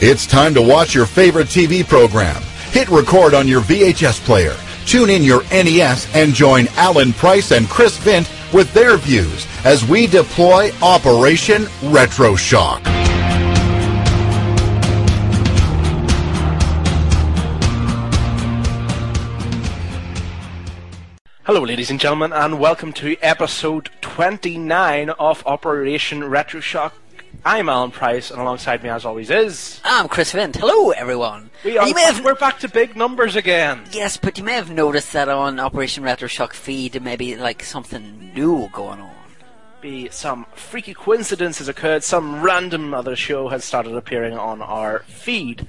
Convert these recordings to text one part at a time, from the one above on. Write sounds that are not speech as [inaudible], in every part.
It's time to watch your favorite TV program. Hit record on your VHS player. Tune in your NES and join Alan Price and Chris Vint with their views as we deploy Operation Retro Shock. Hello, ladies and gentlemen, and welcome to episode 29 of Operation Retro Shock. I'm Alan Price, and alongside me, as always, is. I'm Chris Vint. Hello, everyone. We are, You may have- We're back to big numbers again. Yes, but you may have noticed that on Operation Retro Shock feed, maybe like something new going on. Be some freaky coincidence has occurred, some random other show has started appearing on our feed.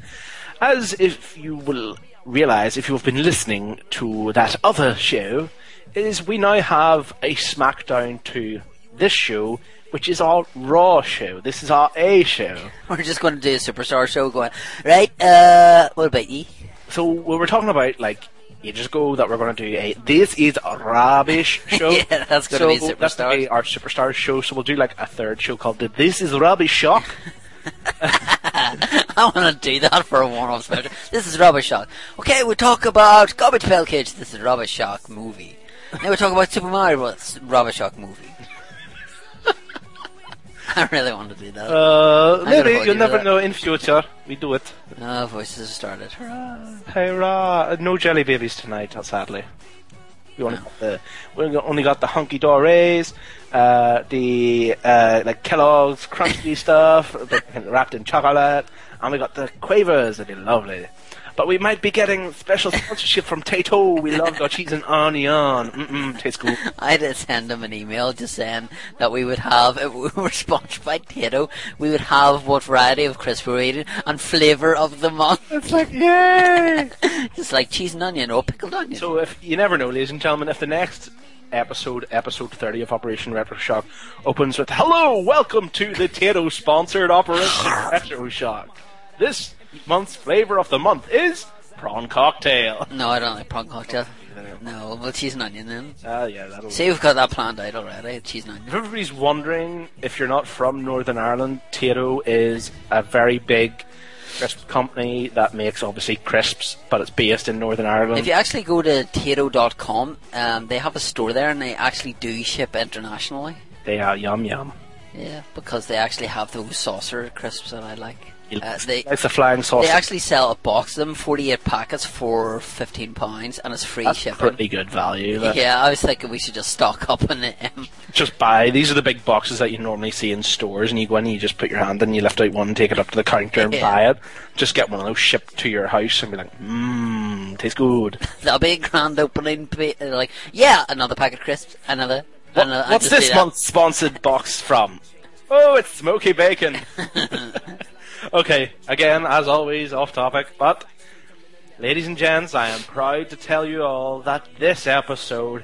As if you will realize, if you've been listening to that other show, is we now have a SmackDown to this show, which is our Raw show. This is our A show. [laughs] We're just going to do a superstar show. Going right. Uh, what about you? So what we were talking about like ages ago that we're going to do a this is a rubbish [laughs] show. Yeah, that's gonna so be That's going to be our superstar show. So we'll do like a third show called the This Is Rubbish Shock. [laughs] I want to do that for a one-off special. This is Rubbish Shock. Okay, we talk about Garbage Pail Kids. This is Rubbish Shock movie. Now we talk about Super Mario Bros. Rubbish Shock movie. [laughs] I really want to do that. Uh, maybe you'll you never that. know in future. We do it. Oh, voices have started. Hey, rah. No jelly babies tonight, sadly. We only got the we only got the hunky dories, uh, the uh, like Kellogg's crunchy [laughs] stuff wrapped in chocolate, and we got the quavers. They'd be lovely. But we might be getting special sponsorship from Tayto. We love our cheese and onion. Mm-mm, tastes good. I did send him an email just saying that we would have, if we were [laughs] sponsored by Tayto, we would have what variety of crisp we're eating and flavour of the month. It's like yay! [laughs] It's like cheese and onion or pickled onion. So if you never know, ladies and gentlemen, if the next episode, episode 30 of Operation Retro Shock, opens with Hello, welcome to the Tayto sponsored Operation Retro Shock. This month's flavour of the month is prawn cocktail. no, I don't like prawn cocktail. No, well, cheese and onion then. Ah, yeah, that'll See, we've got that planned out already. Cheese and onion. If everybody's wondering, if you're not from Northern Ireland, Tayto is a very big crisp company that makes obviously crisps, but it's based in Northern Ireland. If you actually go to Tayto.com, um, they have a store there and they actually do ship internationally. they are yum yum. Yeah, because they actually have those saucer crisps that I like. Uh, they it's the flying saucer. They actually sell a box of them, 48 packets for £15, and it's free That's shipping. pretty good value. that. Yeah, I was thinking we should just stock up on them. just buy these are the big boxes that you normally see in stores and you go in and you just put your hand in you lift out one take it up to the counter and Yeah. buy it just get one of those shipped to your house and be like mmm tastes good [laughs] That'll be a grand opening. Like, yeah, another packet of crisps, another. What- another uh, I what's just this month's sponsored box from oh it's smoky bacon [laughs] okay again as always off topic but ladies and gents I am proud to tell you all that this episode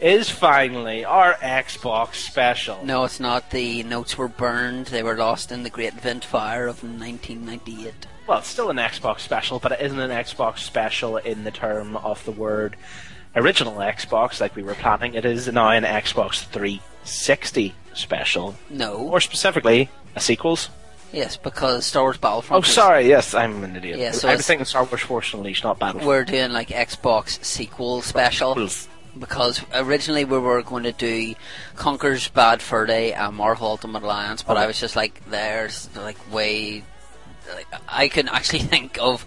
is finally our Xbox special No, it's not. The notes were burned. They were lost in the Great Vent Fire of 1998. Well, it's still an Xbox special, but it isn't an Xbox special in the term of the word original Xbox like we were planning. It is now an Xbox 360 special. No. More specifically, a sequels. yes, because Star Wars Battlefront. Oh, is- sorry, yes, I'm an idiot. Yeah, so I was thinking Star Wars Force Unleashed, not Battlefront. We're doing like Xbox sequel special. Sequels. Because originally we were going to do Conker's Bad Fur Day and Marvel Ultimate Alliance, but I was just like, there's like way. Like, I can actually [laughs] think of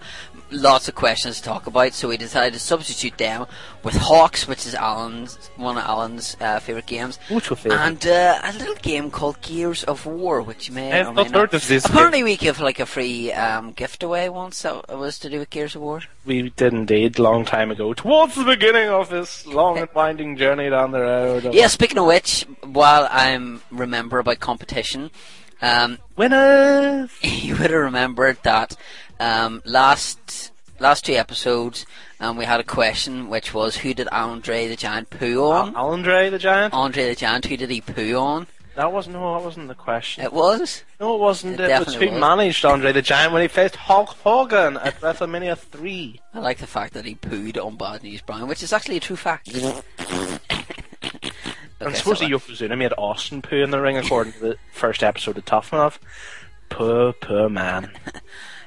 lots of questions to talk about, so we decided to substitute them with HAWX, which is Alan's one of Alan's uh, favorite games, What's your favourite? and uh, a little game called Gears of War, which you may I've or may not not. heard of this [laughs] Apparently, we give like a free um, gift away once that was to do with Gears of War. We did indeed, long time ago, towards the beginning of this long and winding journey down the road. of- Yeah, speaking of which, while I'm remember about competition, um, Winners! [laughs] you would have remembered that um, last last two episodes um, we had a question which was who did Andre the Giant poo on? Andre the Giant? Andre the Giant, who did he poo on? That wasn't, no, that wasn't the question. It was. No, it wasn't. It It, was definitely who was. managed Andre the Giant when he faced Hulk Hogan at WrestleMania 3. I like the fact that he pooed on Bad News Brown, which is actually a true fact. [laughs] and Okay, supposedly so, Yokozuna made Austin poo in the ring according to the first episode of Tough Enough. Poor, poor man. [laughs]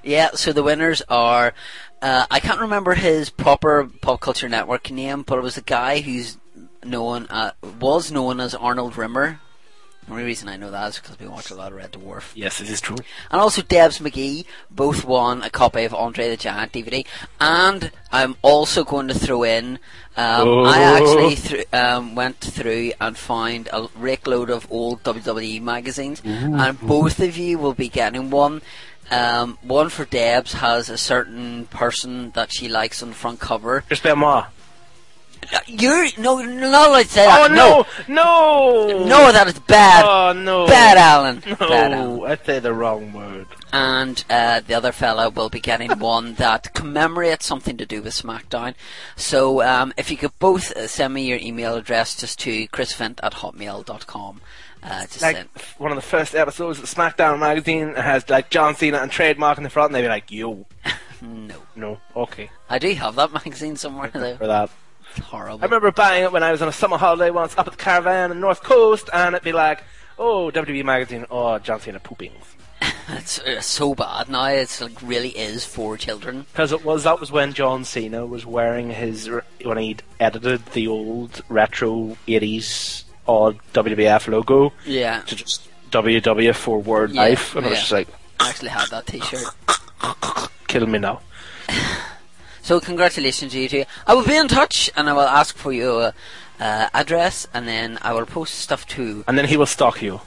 Yeah, so the winners are. Uh, I can't remember his proper pop culture network name, but it was a guy who's known uh, was known as Arnold Rimmer. The only reason I know that is because we watch a lot of Red Dwarf. Yes, it is true. And also Debs McGee both won a copy of Andre the Giant DVD. And I'm also going to throw in. Um, Oh. I actually thr um, went through and found a rake load of old WWE magazines, and both of you will be getting one. Um, one for Debs has a certain person that she likes on the front cover. Chris Benoit. Uh, You're no, not allowed to say Oh that. no, no, no, that is bad. Oh no, Bad Alan. Bad Alan. I said the wrong word. and uh, the other fella will be getting [laughs] one that commemorates something to do with SmackDown. So um, if you could both uh, send me your email address just to chrisvent at hotmail.com. Uh, just Like one of the first episodes of SmackDown magazine has like John Cena and trademark in the front, and they'd be like, "Yo, [laughs] no. no, okay, I do have that [laughs] magazine somewhere though. for that." It's horrible. I remember buying it when I was on a summer holiday once up at the caravan in North Coast, and it'd be like, "Oh, WWE magazine, oh, John Cena pooping." [laughs] it's uh, so bad now. It's like really is for children. Because it was that was when John Cena was wearing his when he'd edited the old retro '80s odd WWF logo Yeah, to just WWF for Word Yeah, Life, and I was yeah. just like, I actually had that T-shirt. [laughs] "Kill me now." So congratulations to you two. I will be in touch and I will ask for your uh, address and then I will post stuff too. And then he will stalk you.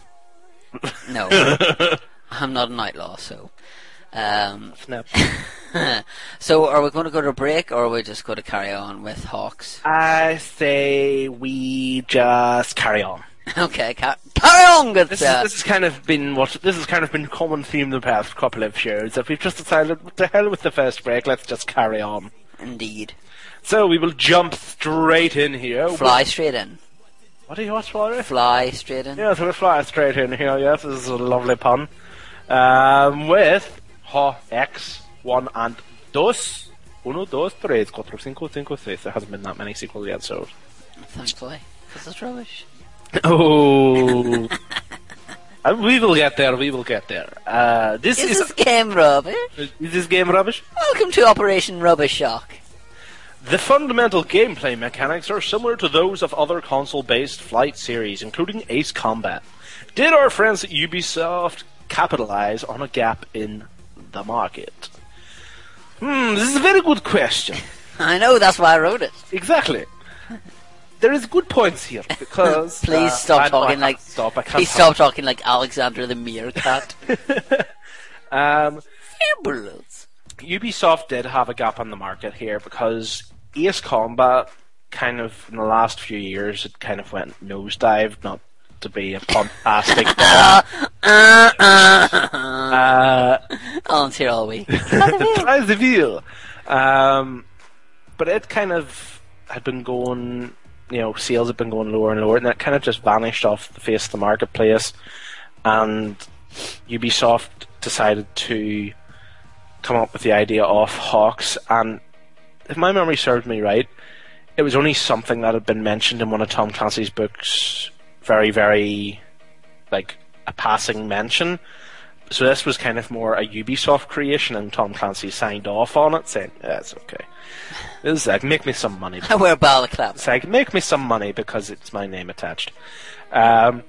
No, [laughs] I'm not an outlaw, so. Um, Snap. [laughs] so are we going to go to a break or are we just going to carry on with HAWX? I say we just carry on. [laughs] Okay, ca- carry on, good This, is, this has kind of been what this has kind of been common theme the past couple of shows. That we've just decided, what the hell with the first break, let's just carry on. Indeed. So we will jump straight in here. Fly straight in. What are you watching for? Fly straight in. Yeah, so we're flying straight in here. Yes, this is a lovely pun. Um, with X one and dos. Uno, dos, tres, cuatro, cinco, cinco, seis. There hasn't been that many sequels yet, so. Thankfully. Because it's rubbish. Oh. And we will get there. We will get there. Uh, this Is is this game rubbish? is this game rubbish? Welcome to Operation Rubbish Shock. The fundamental gameplay mechanics are similar to those of other console-based flight series, including Ace Combat. Did our friends at Ubisoft capitalize on a gap in the market? Hmm, this is a very good question. [laughs] I know, that's why I wrote it. Exactly. [laughs] There is good points here because [laughs] Please uh, stop I- talking like. stop. I can't Please stop talking like Aleksandr the Meerkat. Um, Bullets. Ubisoft did have a gap on the market here because Ace Combat kind of in the last few years it kind of went nosedive, not to be a fantastic [laughs] uh, uh, uh, uh Alan's here all week. Tries the view. Um, but it kind of had been going, you know, sales had been going lower and lower, and it kind of just vanished off the face of the marketplace. And Ubisoft decided to come up with the idea of HAWX, and if my memory serves me right, it was only something that had been mentioned in one of Tom Clancy's books, very, very, like a passing mention. So this was kind of more a Ubisoft creation, and Tom Clancy signed off on it, saying, "Yeah, it's okay. This is like make me some money." I wear balaclava. It's like make me some money because it's my name attached. Um,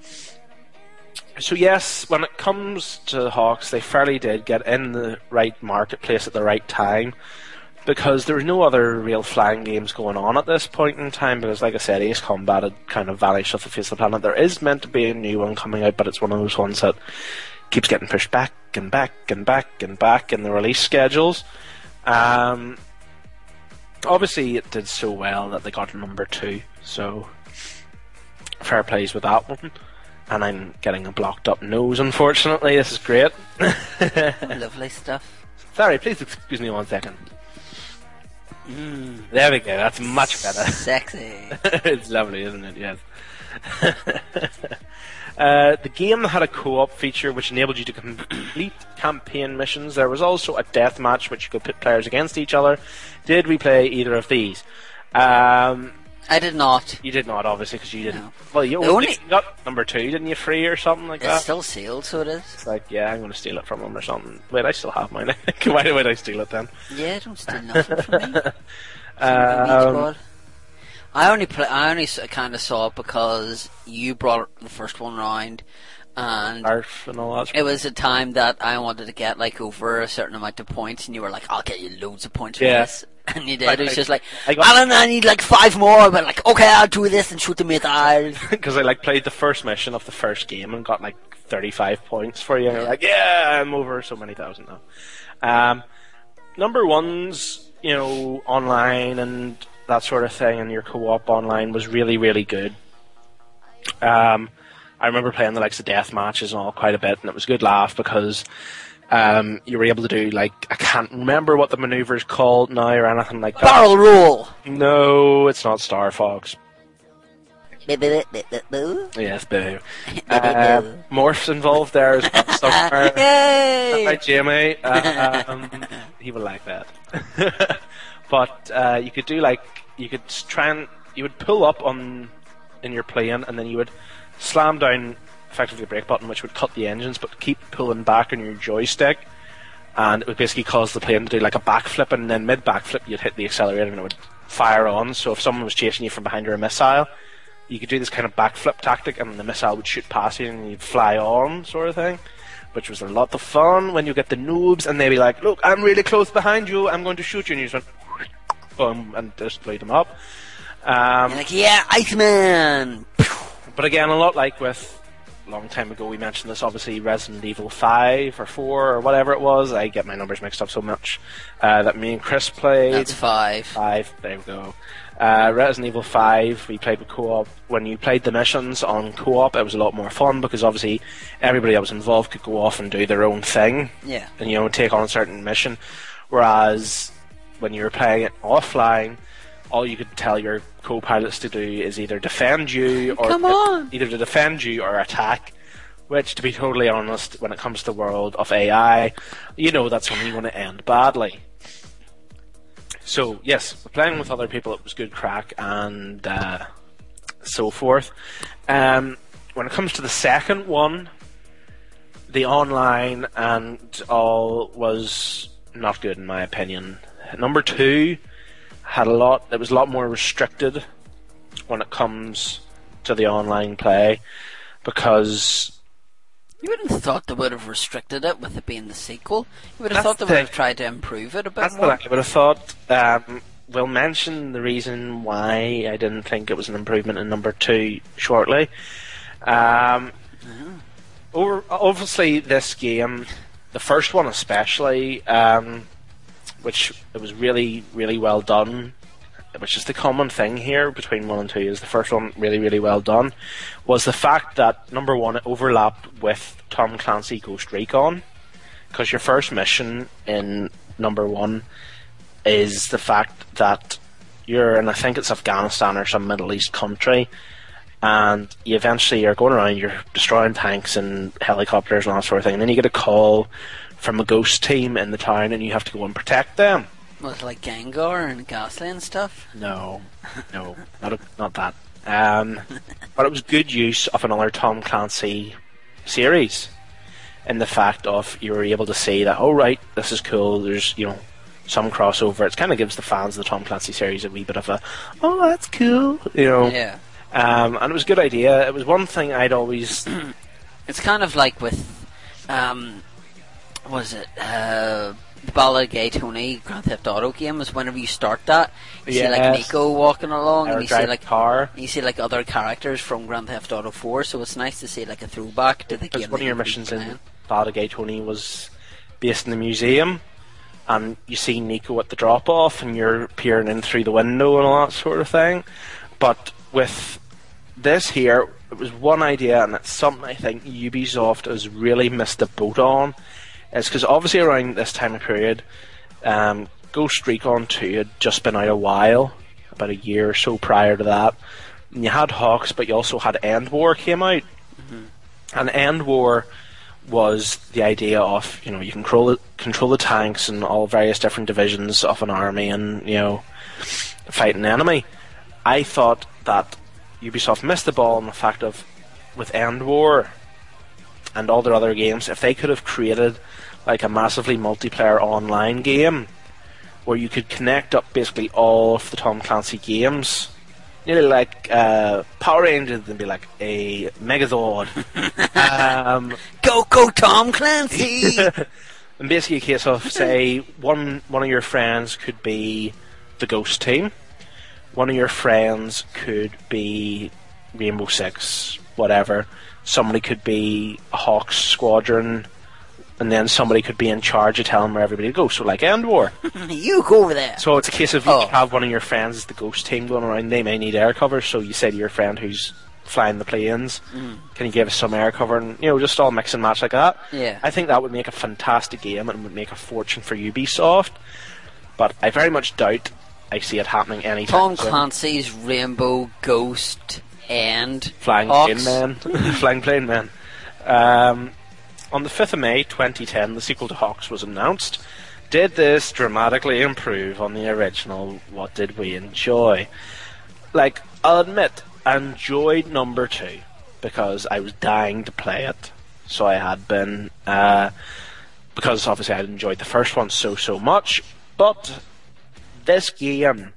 so yes, when it comes to the HAWX, they fairly did get in the right marketplace at the right time because there was no other real flying games going on at this point in time. Because, like I said, Ace Combat had kind of vanished off the face of the planet. There is meant to be a new one coming out, but it's one of those ones that keeps getting pushed back and back and back and back in the release schedules. Um, obviously, it did so well that they got number two. So fair plays with that one. And I'm getting a blocked up nose, unfortunately. This is great. [laughs] Lovely stuff. Sorry, please excuse me one second. There we go. That's much better. Sexy. [laughs] it's lovely, isn't it? Yes. [laughs] uh, the game had a co-op feature which enabled you to complete campaign missions. There was also a death match which you could pit players against each other. Did we play either of these? Um, I did not. You did not, obviously, because you didn't. No. Well, you only, only- got number two, didn't you? Free or something like It's that. still sealed, so it is. It's like, yeah, I'm going to steal it from him or something. Wait, I still have mine. [laughs] Why would I steal it then? Yeah, don't steal nothing from me. [laughs] Um, I only play. I only kind of saw it because you brought the first one round, and Arf and all that. it was a time that I wanted to get like over a certain amount of points, and you were like, "I'll get you loads of points for Yeah. this," [laughs] and you did. Like, it was I- just like, I got- "Alan, I need like five more," but like, "Okay, I'll do this and shoot the missile." because [laughs] I like played the first mission of the first game and got like 35 points for you, and you're like, yeah, I'm over so many thousand now. Um, number ones, you know, online and that sort of thing, and your co-op online was really, really good. Um, I remember playing the likes of death matches and all quite a bit, and it was a good laugh because um, you were able to do like I can't remember what the maneuver is called now or anything like that. Barrel roll. No, it's not Star Fox. Yes, boo. [laughs] Uh, morphs involved there as well somewhere. Yay! Hi, Jamie. Uh, um, he will like that. [laughs] but uh, you could do like you could try and you would pull up on in your plane, and then you would slam down effectively the brake button, which would cut the engines, but keep pulling back on your joystick. And it would basically cause the plane to do like a backflip, and then mid backflip, you'd hit the accelerator and it would fire on. So if someone was chasing you from behind or a missile, you could do this kind of backflip tactic, and the missile would shoot past you and you'd fly on, sort of thing. Which was a lot of fun when you get the noobs and they'd be like, "Look, I'm really close behind you. I'm going to shoot you," and you just went, boom, and just blew them up. Um, like, yeah, Iceman. But again, a lot like with a long time ago, we mentioned this. Obviously, Resident Evil Five or Four or whatever it was. I get my numbers mixed up so much uh, that me and Chris played. That's five. Five. There we go. Uh, Resident Evil 5, we played with co-op. When you played the missions on co-op, it was a lot more fun because obviously everybody that was involved could go off and do their own thing Yeah. and you know take on a certain mission. Whereas when you were playing it offline, all you could tell your co-pilots to do is either defend you [laughs] or either to defend you or attack. Which, to be totally honest, when it comes to the world of AI, you know that's only going to end badly. So yes, playing with other people, it was good crack and uh, so forth. Um, when it comes to the second one, the online and all was not good in my opinion. Number two had a lot. It was a lot more restricted when it comes to the online play because You wouldn't have thought they would have restricted it with it being the sequel. You would have thought they the would have tried to improve it a bit That's more. what I would have thought. Um, we'll mention the reason why I didn't think it was an improvement in number two shortly. Um, over, obviously, this game, the first one especially, um, which it was really, really well done. Which is the common thing here between one and two is the first one really, really well done. Was the fact that number one it overlapped with Tom Clancy Ghost Recon because your first mission in number one is the fact that you're in I think it's Afghanistan or some Middle East country, and you eventually you're going around, you're destroying tanks and helicopters and all that sort of thing. And then you get a call from a ghost team in the town, and you have to go and protect them. Was it like Gengar and Gastly and stuff? No, no, not a, not that. Um, [laughs] but it was good use of another Tom Clancy series, in the fact of you were able to see that. Oh right, this is cool. There's you know some crossover. It kind of gives the fans of the Tom Clancy series a wee bit of a oh that's cool, you know. Yeah. Um, and it was a good idea. It was one thing I'd always [clears throat] It's kind of like with, um, was it, uh, the Ballad Gay Tony Grand Theft Auto game is whenever you start that, you see like Yes. Niko walking along or and you see like a car. you see like other characters from Grand Theft Auto 4, so it's nice to see like a throwback to the Because game. one of your missions in Ballad Gay Tony was based in the museum, and you see Niko at the drop off, and you're peering in through the window and all that sort of thing. But with this here, it was one idea, and it's something I think Ubisoft has really missed the boat on. It's because obviously around this time of period, um, Ghost Recon 2 had just been out a while, about a year or so prior to that. And you had HAWX, but you also had End War came out. And End War was the idea of you know you control control the tanks and all various different divisions of an army and you know fight an enemy. I thought that Ubisoft missed the ball on the fact of with End War and all their other games, if they could have created like a massively multiplayer online game where you could connect up basically all of the Tom Clancy games. Nearly like uh, Power Rangers and be like a Megazord. [laughs] um, Go, go, Tom Clancy! [laughs] and basically a case of say one one of your friends could be the Ghost Team, one of your friends could be Rainbow Six, whatever. Somebody could be a HAWX Squadron, and then somebody could be in charge of telling where everybody to go. So like End War. [laughs] you go over there. So it's a case of you Oh. have one of your friends as the Ghost Team going around. They may need air cover, so you say to your friend who's flying the planes, mm. "Can you give us some air cover?" And you know, just all mix and match like that. Yeah. I think that would make a fantastic game and would make a fortune for Ubisoft. But I very much doubt I see it happening anytime Tom soon. Clancy's Rainbow Ghost End. Flying. Plane Man. [laughs] [laughs] Flying Plane Man. Um, on the 5th of May 2010, the sequel to HAWX was announced. Did this dramatically improve on the original? What did we enjoy? Like, I'll admit, I enjoyed number two because I was dying to play it. So I had been, uh, because obviously I enjoyed the first one so, so much. But this game,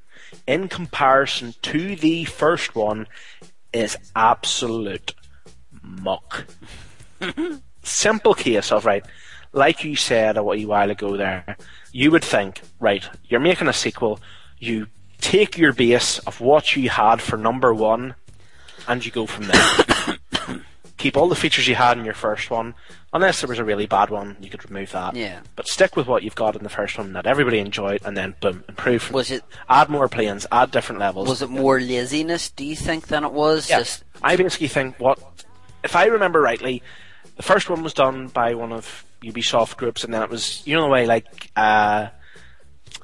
in comparison to the first one, is absolute muck. Simple case of right, like you said a while ago there, you would think, right, you're making a sequel, you take your base of what you had for number one, and you go from there. Keep all the features you had in your first one, unless there was a really bad one, you could remove that. Yeah. But stick with what you've got in the first one that everybody enjoyed, and then boom, improve Was it add more planes, add different levels. was it more laziness, do you think, than it was Yeah. just I basically think what, if I remember rightly, the first one was done by one of Ubisoft groups, and then it was you know the way like uh,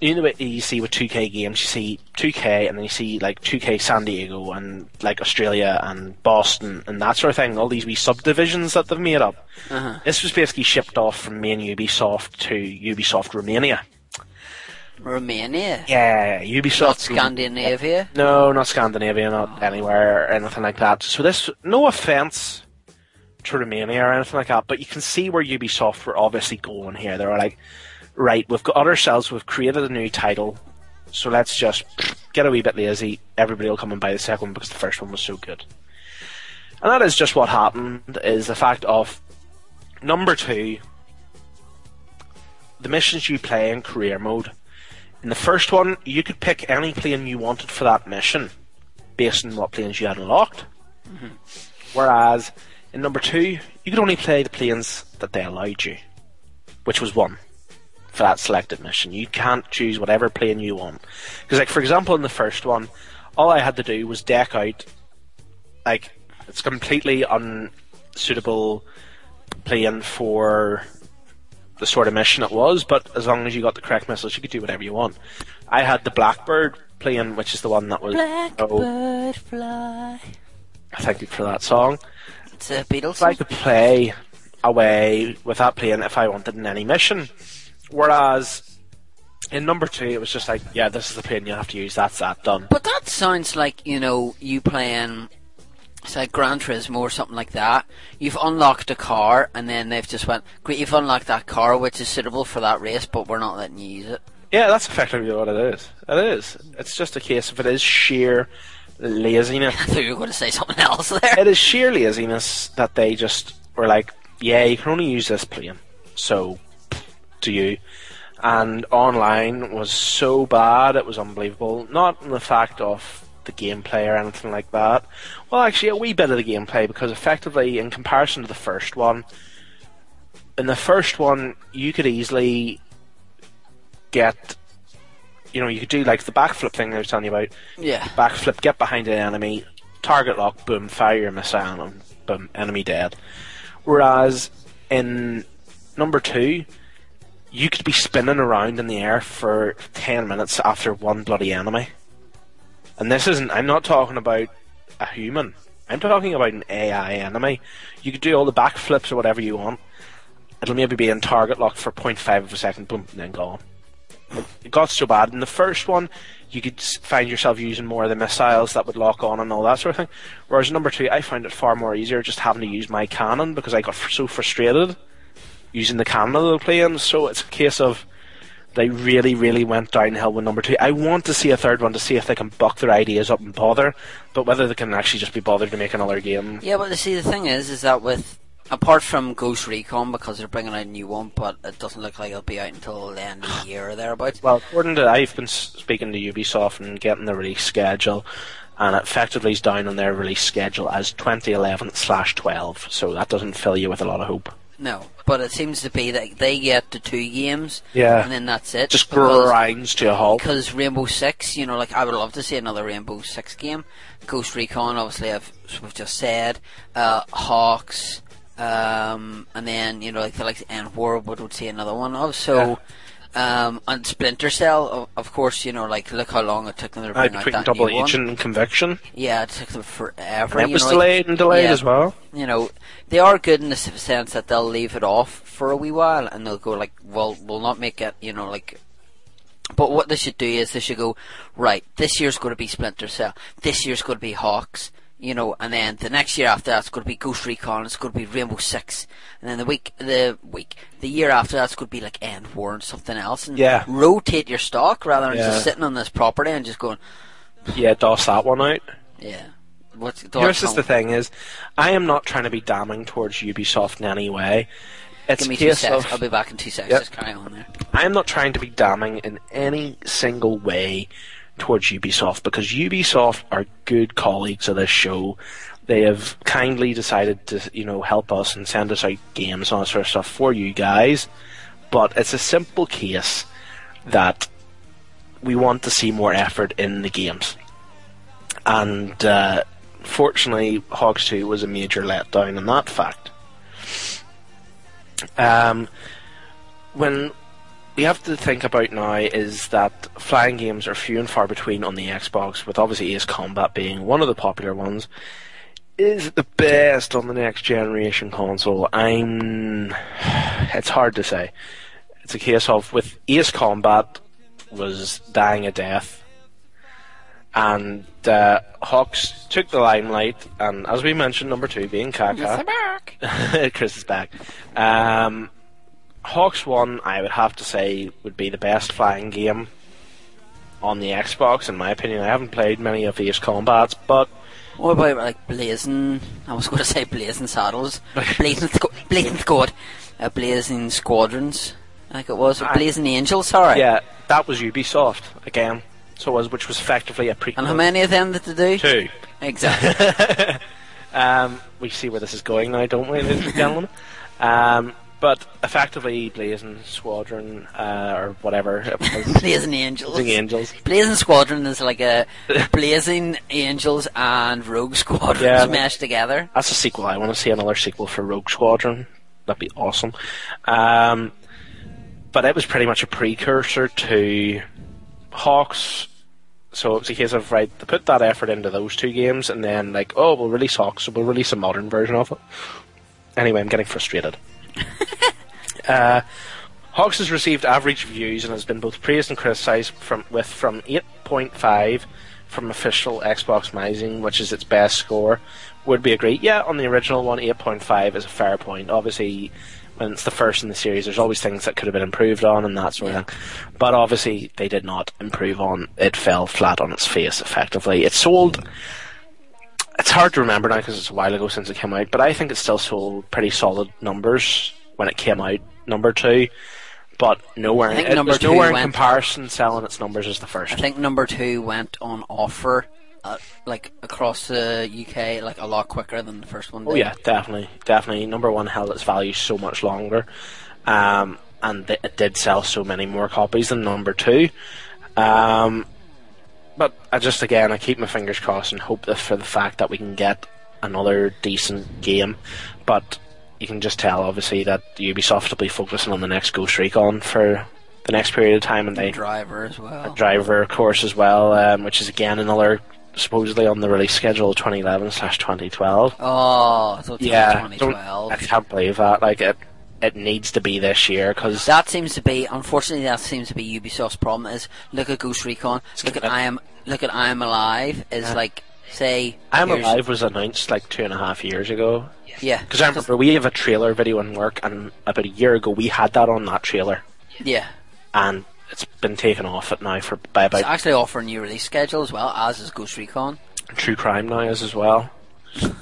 you know you see with 2K games, you see 2K, and then you see like 2K San Diego and like Australia and Boston and that sort of thing. All these wee subdivisions that they've made up. Uh-huh. This was basically shipped off from main Ubisoft to Ubisoft Romania. Romania? Yeah, Ubisoft. Not Scandinavia? No, not Scandinavia, not anywhere or anything like that. So this, no offense to Romania or anything like that, but you can see where Ubisoft were obviously going here. They were like, right, we've got ourselves, we've created a new title, so let's just get a wee bit lazy. Everybody will come and buy the second one because the first one was so good. And that is just what happened, is the fact of number two, the missions you play in career mode. In the first one, you could pick any plane you wanted for that mission based on what planes you had unlocked. Mm-hmm. Whereas in number two, you could only play the planes that they allowed you, which was one for that selected mission. You can't choose whatever plane you want. Because, like, for example, in the first one, all I had to do was deck out, like, it's completely unsuitable plane for the sort of mission it was, but as long as you got the correct missiles, you could do whatever you want. I had the Blackbird plane, which is the one that was. Oh, Blackbird fly. Oh, thank you for that song. It's a Beatles I could play away with that plane if I wanted in any mission. Whereas in number two, it was just like, yeah, this is the plane you have to use. That's that done. But that sounds like, you know, you playing it's like Gran Turismo or something like that. You've unlocked a car and then they've just went, Great, you've unlocked that car which is suitable for that race, but we're not letting you use it. Yeah, that's effectively what it is. It is. It's just a case of it is sheer laziness. [laughs] I thought you were going to say something else there. it is sheer laziness that they just were like, yeah, you can only use this plane, so do you. And online was so bad, it was unbelievable. Not in the fact of the gameplay or anything like that. Well, actually, a wee bit of the gameplay, because effectively, in comparison to the first one, in the first one, you could easily get. You know, you could do like the backflip thing I was telling you about Yeah. backflip, get behind an enemy, target lock, boom, fire your missile on them, boom, enemy dead. Whereas in number two, you could be spinning around in the air for 10 minutes after one bloody enemy. And this isn't, I'm not talking about a human. I'm talking about an AI enemy. You could do all the backflips or whatever you want. It'll maybe be in target lock for 0.5 of a second, boom, and then gone. it got so bad in the first one. You could find yourself using more of the missiles that would lock on and all that sort of thing. Whereas number two, I found it far more easier just having to use my cannon because I got so frustrated using the cannon of the playing. So it's a case of they really, really went downhill with number two. I want to see a third one to see if they can buck their ideas up and bother, but whether they can actually just be bothered to make another game. Yeah, but see, the thing is, is that with apart from Ghost Recon because they're bringing out a new one, but it doesn't look like it'll be out until the end of the year or thereabouts. Well, according to I've been speaking to Ubisoft and getting the release schedule, and it effectively is down on their release schedule as 2011 slash 12. So that doesn't fill you with a lot of hope. No, but it seems to be that they get to two games, Yeah. and then that's it. Just because- grinds to a halt. because Rainbow Six, you know, like I would love to see another Rainbow Six game. Ghost Recon, obviously, I've we've just said. Uh, HAWX, um, and then you know, like the like End War would see another one of. So, um, and Splinter Cell, of, course, you know, like look how long it took them to bring out between that Double new one. Agent and Conviction. Yeah, it took them forever. And it was know, like- delayed and delayed yeah. as well. you know, they are good in the sense that they'll leave it off for a wee while and they'll go like, well, we'll not make it, you know, like. But what they should do is they should go, right, this year's going to be Splinter Cell, this year's going to be Hawks, you know, and then the next year after that's going to be Ghost Recon, it's going to be Rainbow Six, and then the week, the week, the year after that's going to be like End War and something else, and Yeah. rotate your stock rather than Yeah. just sitting on this property and just going, [sighs] Yeah, doss that one out. yeah. What's Here's just the thing is, I am not trying to be damning towards Ubisoft in any way. It's Give me two seconds. of I'll be back in two seconds. Yep. Just carry on there. I'm not trying to be damning in any single way towards Ubisoft because Ubisoft are good colleagues of this show. They have kindly decided to, you know, help us and send us out games and all sort of stuff for you guys. But it's a simple case that we want to see more effort in the games. And uh, fortunately, HAWX 2 was a major letdown in that fact. Um, when we have to think about now is that flying games are few and far between on the Xbox, with obviously Ace Combat being one of the popular ones. Is it the best on the next generation console? I'm. [sighs] It's hard to say. It's a case of with Ace Combat was dying a death, and uh, HAWX took the limelight, and as we mentioned, number two being Kaka. [laughs] Chris is back. Um, HAWX One, I would have to say, would be the best flying game on the Xbox, in my opinion. I haven't played many of these Combats, but What about like Blazing? I was going to say Blazing Saddles, [laughs] Blazing, Squ- Blazing Squad, uh, Blazing Squadrons. I think it was I- Blazing Angels. Sorry. yeah, that was Ubisoft again. So was which was effectively a prequel. And how many of them did they do? Two. Exactly. [laughs] Um, we see where this is going now, don't we, ladies and [laughs] gentlemen? Um, but effectively, Blazing Squadron uh, or whatever [laughs] Blazing Angels. Blazing Angels. Blazing Squadron is like a [laughs] Blazing Angels and Rogue Squadron Yeah. smashed together. That's a sequel. I want to see another sequel for Rogue Squadron. That'd be awesome. Um, but it was pretty much a precursor to HAWX. So it was a case of right, they put that effort into those two games, and then like, oh, we'll release HAWX, so we'll release a modern version of it. Anyway, I'm getting frustrated. Uh, HAWX has received average reviews and has been both praised and criticised from with from 8.5 from official Xbox Magazine, which is its best score. Would be agreed. Yeah, on the original one, 8.5 is a fair point. Obviously, when it's the first in the series, there's always things that could have been improved on and that sort of thing. But obviously, they did not improve on. It fell flat on its face. Effectively, it sold. It's hard to remember now because it's a while ago since it came out, but I think it still sold pretty solid numbers when it came out. Number two, but nowhere. I think it number two nowhere in went- comparison selling its numbers as the first. I think number two went on offer, uh, like across the UK, like a lot quicker than the first one. Did. Oh yeah, definitely, definitely. Number one held its value so much longer, um, and th- it did sell so many more copies than number two. Um, but I just again, I keep my fingers crossed and hope that for the fact that we can get another decent game. But you can just tell, obviously, that Ubisoft will be focusing on the next Ghost Recon for the next period of time, and they driver as well. driver of course as well, um, which is again another supposedly on the release schedule 2011 slash 2012. Oh, I thought it was Yeah, don't- 2012. I can't believe that. Like it, it needs to be this year because That seems to be, unfortunately, that seems to be Ubisoft's problem. Is look at Ghost Recon, look at I am, look at I am Alive. Is like say, I'm here's- Alive was announced like two and a half years ago. Yeah, Because I remember we have a trailer video in work, and about a year ago we had that on that trailer, yeah. and it's been taken off it now for by It's about actually offering new release schedule as well as is Ghost Recon. True Crime now is as well.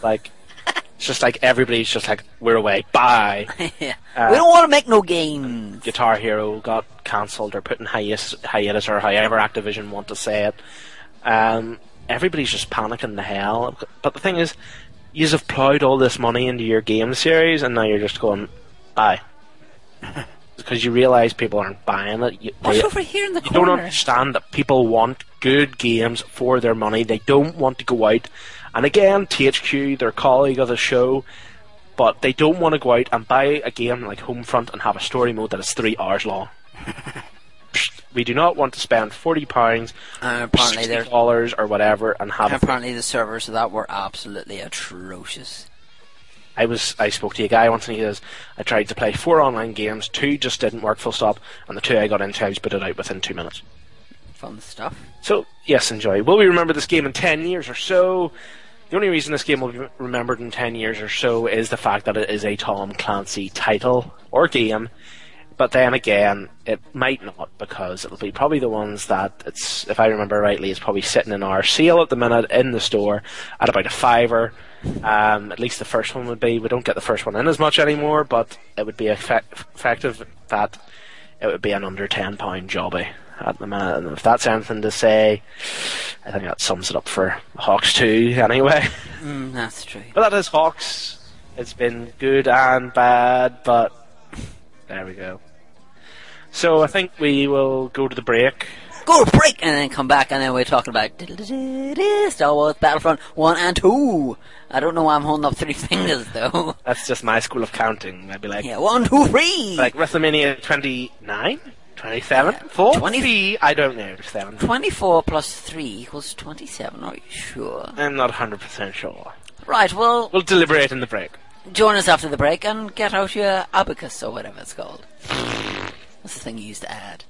like it's just like everybody's just like we're away. Bye. [laughs] yeah. Uh, we don't want to make no games. Guitar Hero got cancelled or put in hiatus, hiatus or however Activision want to say it. Um, everybody's just panicking the hell. But the thing is, you have ploughed all this money into your game series, and now you're just going, bye. [laughs] Because you realise people aren't buying it. You, What's they- over here in the you don't understand that people want good games for their money. They don't want to go out. And again, THQ, their colleague of the show, but they don't want to go out and buy a game like Homefront and have a story mode that is three hours long. [laughs] we do not want to spend forty pounds, apparently, sixty dollars or whatever, and have. and apparently the servers of that were absolutely atrocious. I was I spoke to a guy once and he says I tried to play four online games, two just didn't work full stop, and the two I got into I was put it out within two minutes. Fun stuff. So, yes, enjoy. Will we remember this game in 10 years or so? The only reason this game will be remembered in 10 years or so is the fact that it is a Tom Clancy title or game. But then again, it might not because it'll be probably the ones that it's, if I remember rightly, it's probably sitting in our sale at the minute in the store at about a fiver. Um, at least the first one would be. We don't get the first one in as much anymore, but it would be effect- effective that it would be an under ten pound jobby at the minute. And if that's anything to say, I think that sums it up for HAWX two anyway. [laughs] Mm, that's true. But that is HAWX. It's been good and bad, but there we go. So I think we will go to the break. Go to break and then come back and then we're talking about [laughs] Star Wars Battlefront 1 and 2. I don't know why I'm holding up three [laughs] fingers though. That's just my school of counting. I'd be like, Yeah, one, two, three. like WrestleMania 29, 27, 40, 20 I don't know, seven. 24 plus 3 equals 27, are you sure? I'm not 100% sure. Right, well, We'll deliberate in the break. join us after the break and get out your abacus or whatever it's called. [laughs] That's the thing you used to add.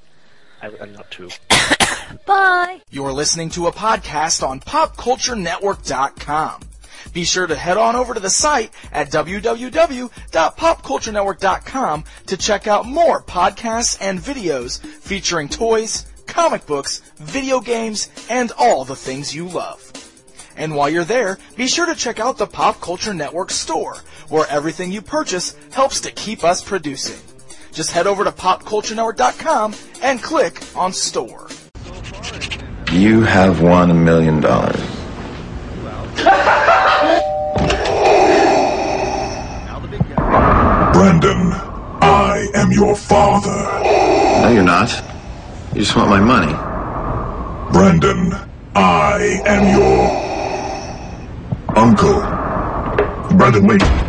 I, I'm not too. [coughs] Bye! You're listening to a podcast on PopCultureNetwork.com. Be sure to head on over to the site at www.popculturenetwork.com to check out more podcasts and videos featuring toys, comic books, video games, and all the things you love. And while you're there, be sure to check out the Pop Culture Network store, where everything you purchase helps to keep us producing. Just head over to popculturenetwork.com and click on store. You have won a million dollars. Brendan, I am your father. No, you're not. You just want my money. Brendan, I am your uncle. Brendan, wait.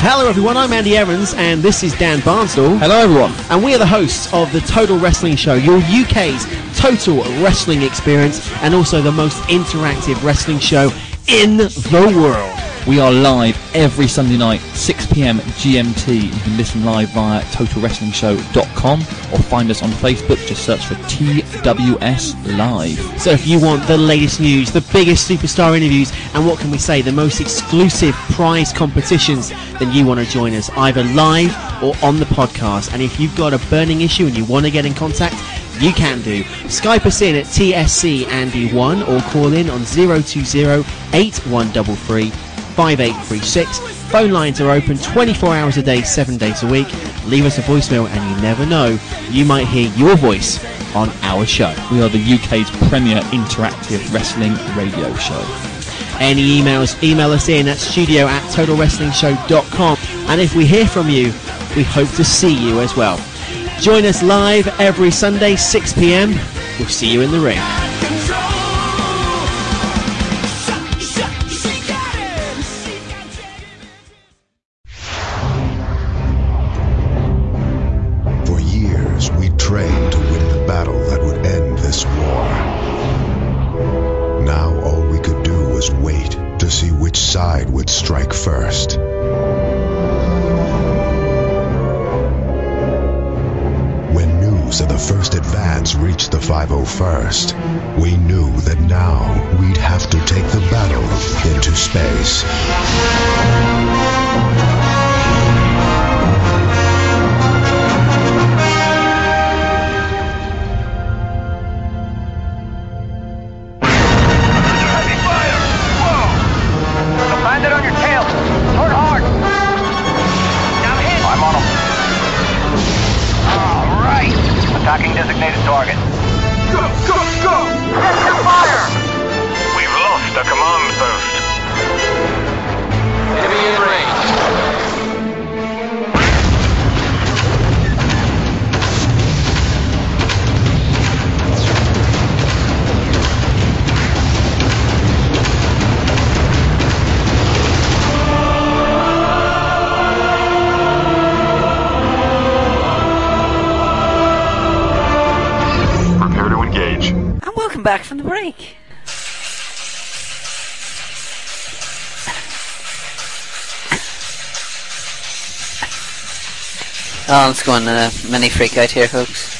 Hello, everyone. I'm Andy Evans, and this is Dan Barnstall. Hello, everyone. And we are the hosts of the Total Wrestling Show, your UK's total wrestling experience, and also the most interactive wrestling show in the world. We are live every Sunday night, 6 p.m. GMT. You can listen live via TotalWrestlingShow.com or find us on Facebook. Just search for TWS Live. So if you want the latest news, the biggest superstar interviews, and what can we say, the most exclusive prize competitions, then you want to join us either live or on the podcast. And if you've got a burning issue and you want to get in contact, you can do. Skype us in at TSC Andy1 or call in on 020 8133 5836. Phone lines are open 24 hours a day, 7 days a week. Leave us a voicemail and you never know, you might hear your voice on our show. We are the UK's premier interactive wrestling radio show. Any emails, email us in at studio at totalwrestlingshow.com. And if we hear from you, we hope to see you as well. Join us live every Sunday, 6 p.m. We'll see you in the ring. We knew that now we'd have to take the battle into space. Attacking designated target. Go, go, fire. We've lost a command post. Enemy in range. Welcome back from the break. Oh, let's go on a mini freak out here, folks.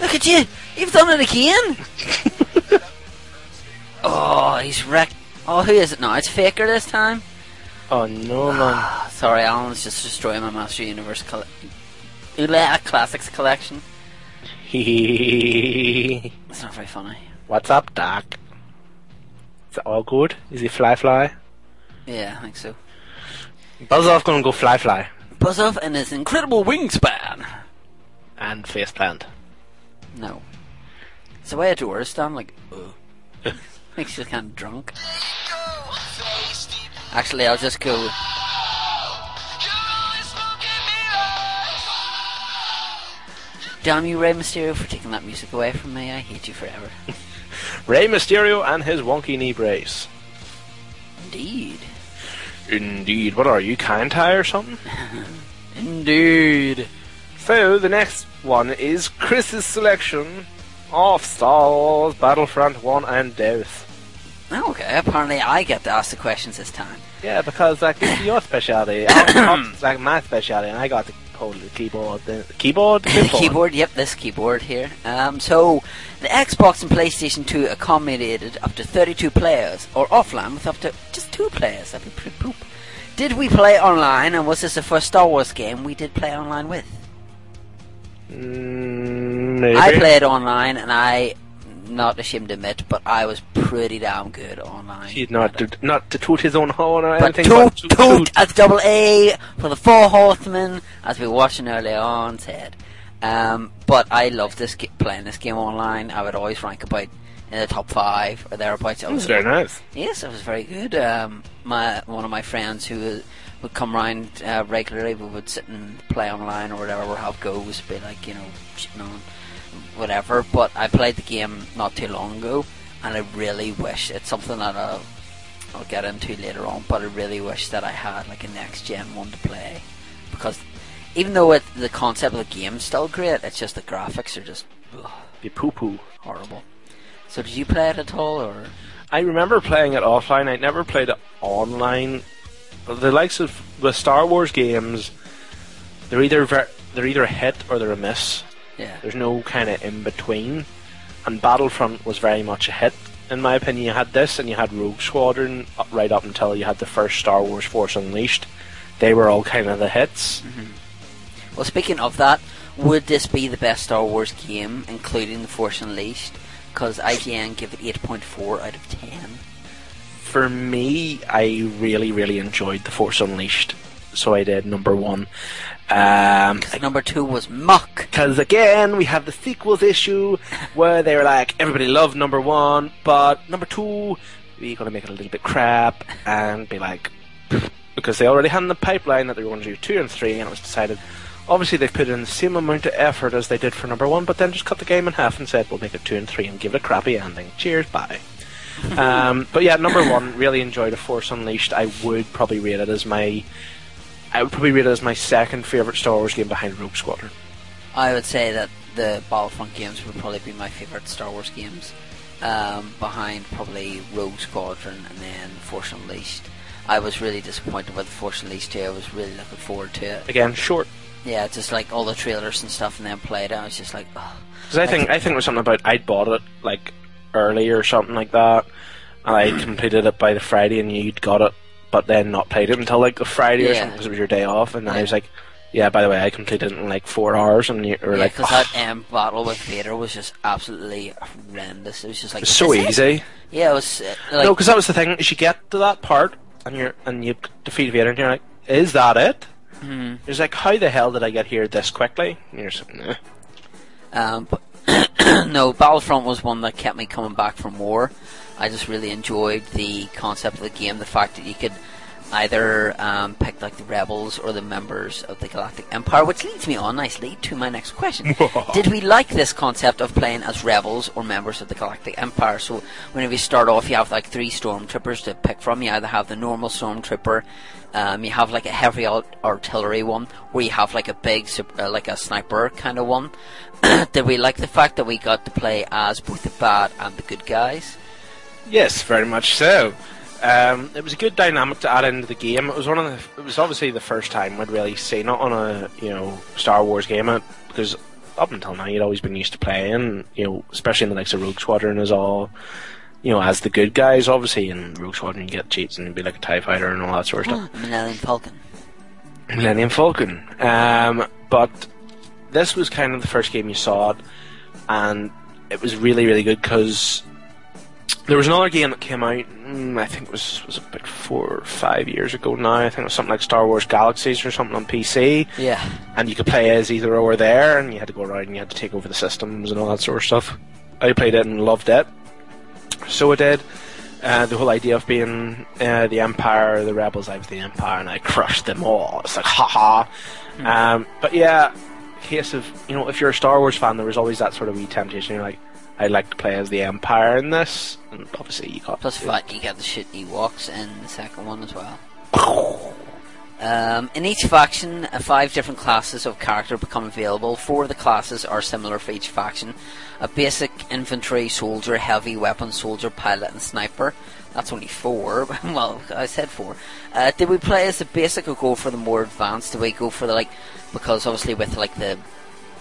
Look at you! You've done it again! [laughs] oh, he's wrecked. Oh, who is it now? It's Faker this time? Oh no, man. [sighs] Sorry, Alan's just destroying my Master Universe coll- Ula Classics collection. [laughs] It's not very funny. What's up, Doc? Is it all good? Is he fly fly? Yeah, I think so. Buzz off gonna go fly fly. Buzz off and his incredible wingspan. And face plant. No. It's the way a door is stand like, ugh. [laughs] Makes you kind of drunk. Actually, I'll just go. Damn you, Rey Mysterio, for taking that music away from me. I hate you forever. [laughs] Rey Mysterio and his wonky knee brace. Indeed. Indeed. What are you, Kantai or something? [laughs] Indeed. So, the next one is Chris's selection of Star Wars Battlefront 1 and Death. Okay, apparently I get to ask the questions this time. Yeah, because like it's your specialty. it's [coughs] like my specialty, and I got to hold the keyboard. The keyboard, [coughs] The keyboard, yep, this keyboard here. Um, so, the Xbox and PlayStation 2 accommodated up to 32 players, or offline with up to just two players. That'd be pretty poop. Did we play online, and was this the first Star Wars game we did play online with? Mm, maybe. I played online, and I, not ashamed to admit, but I was pretty damn good online. He's not to, not to toot his own horn or But anything. toot, to toot, as double A for the Four Horsemen, as we were watching earlier on said. Um, but I loved this ge- playing this game online. I would always rank about in the top five or thereabouts. I was very nice. Yes, it was very good. Um, my one of my friends who would come round uh, regularly, we would sit and play online or whatever, or have goes, be like you know, shitting on whatever. But I played the game not too long ago, and I really wish it's something that I'll, I'll get into later on. But I really wish that I had like a next gen one to play because even though it, the concept of the game is still great, it's just the graphics are just ugh, Be poo poo. horrible. So did you play it at all, or I remember playing it offline. I never played it online. The likes of the Star Wars games, they're either ver- they're either a hit or they're a miss. Yeah? There's no kind of in between. And Battlefront was very much a hit, in my opinion. You had this, and you had Rogue Squadron right up until you had the first Star Wars Force Unleashed. They were all kind of the hits. Mm-hmm. Well, speaking of that, would this be the best Star Wars game, including The Force Unleashed? Because IGN give it 8.4 out of 10. For me, I really, really enjoyed the Force Unleashed, so I did number one. Um, Number two was Muck. Because again, we have the sequels issue where they were like, everybody loved number one, but number two, we're going to make it a little bit crap and be like, because they already had in the pipeline that they were going to do two and three, and it was decided. Obviously, they've put in the same amount of effort as they did for number one, but then just cut the game in half and said, we'll make it two and three and give it a crappy ending. Cheers, bye. [laughs] um, but yeah, number one, really enjoyed A Force Unleashed. I would probably rate it as my. I would probably rate it as my second favourite Star Wars game behind Rogue Squadron. I would say that the Battlefront games would probably be my favorite Star Wars games. Um, behind probably Rogue Squadron and then Force Unleashed. I was really disappointed with Force Unleashed too. I was really looking forward to it. Again, short. Yeah, just like all the trailers and stuff, and then played it. I was just like, oh. Because I think I think it was something about I'd bought it like early or something like that, and I completed it by the Friday, and you'd got it, but then not played it until like the Friday or something because it was your day off, and I was like, yeah, by the way, I completed it in like four hours, and you were Yeah, like, because "Oh, that [sighs] um, battle with Vader was just absolutely horrendous. It was just like it's so "Is it?" easy. Yeah, it was uh, like no, because that was the thing. Is you get to that part, and you're and you defeat Vader, and you're like, is that it? Hmm. It's like, how the hell did I get here this quickly? And you're just like, nah. Um, but [clears throat] no, Battlefront was one that kept me coming back for more. I just really enjoyed the concept of the game, the fact that you could either um, pick like the rebels or the members of the Galactic Empire, which leads me on nicely to my next question. [laughs] Did we like this concept of playing as rebels or members of the Galactic Empire? So whenever you start off, you have like three stormtroopers to pick from. You either have the normal stormtrooper, um, you have like a heavy art- artillery one, or you have like a big, uh, like a sniper kind of one. [clears throat] Did we like the fact that we got to play as both the bad and the good guys? Yes, very much so. Um, it was a good dynamic to add into the game. It was one of the. It was obviously the first time we'd really seen it on a you know Star Wars game uh, because up until now you'd always been used to playing you know especially in the likes of Rogue Squadron as all you know as the good guys obviously in Rogue Squadron you get cheats and you'd be like a Tie Fighter and all that sort of stuff. Millennium Falcon. Millennium Falcon. Um, but this was kind of the first game you saw it, and it was really, really good because there was another game that came out. mm, I think it was was about four or five years ago now. I think it was something like Star Wars Galaxies or something on PC. Yeah. And you could play as either or there, and you had to go around and you had to take over the systems and all that sort of stuff. I played it and loved it. So I did. Uh, the whole idea of being uh, the Empire, the rebels, I was the Empire, and I crushed them all. It's like, haha. Um, but yeah, case of, you know, if you're a Star Wars fan, there was always that sort of wee temptation. You're like, I'd like to play as the Empire in this. And obviously, you got Plus, fact you got the shit Ewoks in the second one as well. [laughs] Um, in each faction, uh, five different classes of character become available. Four of the classes are similar for each faction: a basic infantry soldier, heavy weapon soldier, pilot, and sniper. That's only four. [laughs] well, I said four. Uh, did we play as the basic or go for the more advanced? Did we go for the like? Because obviously, with like the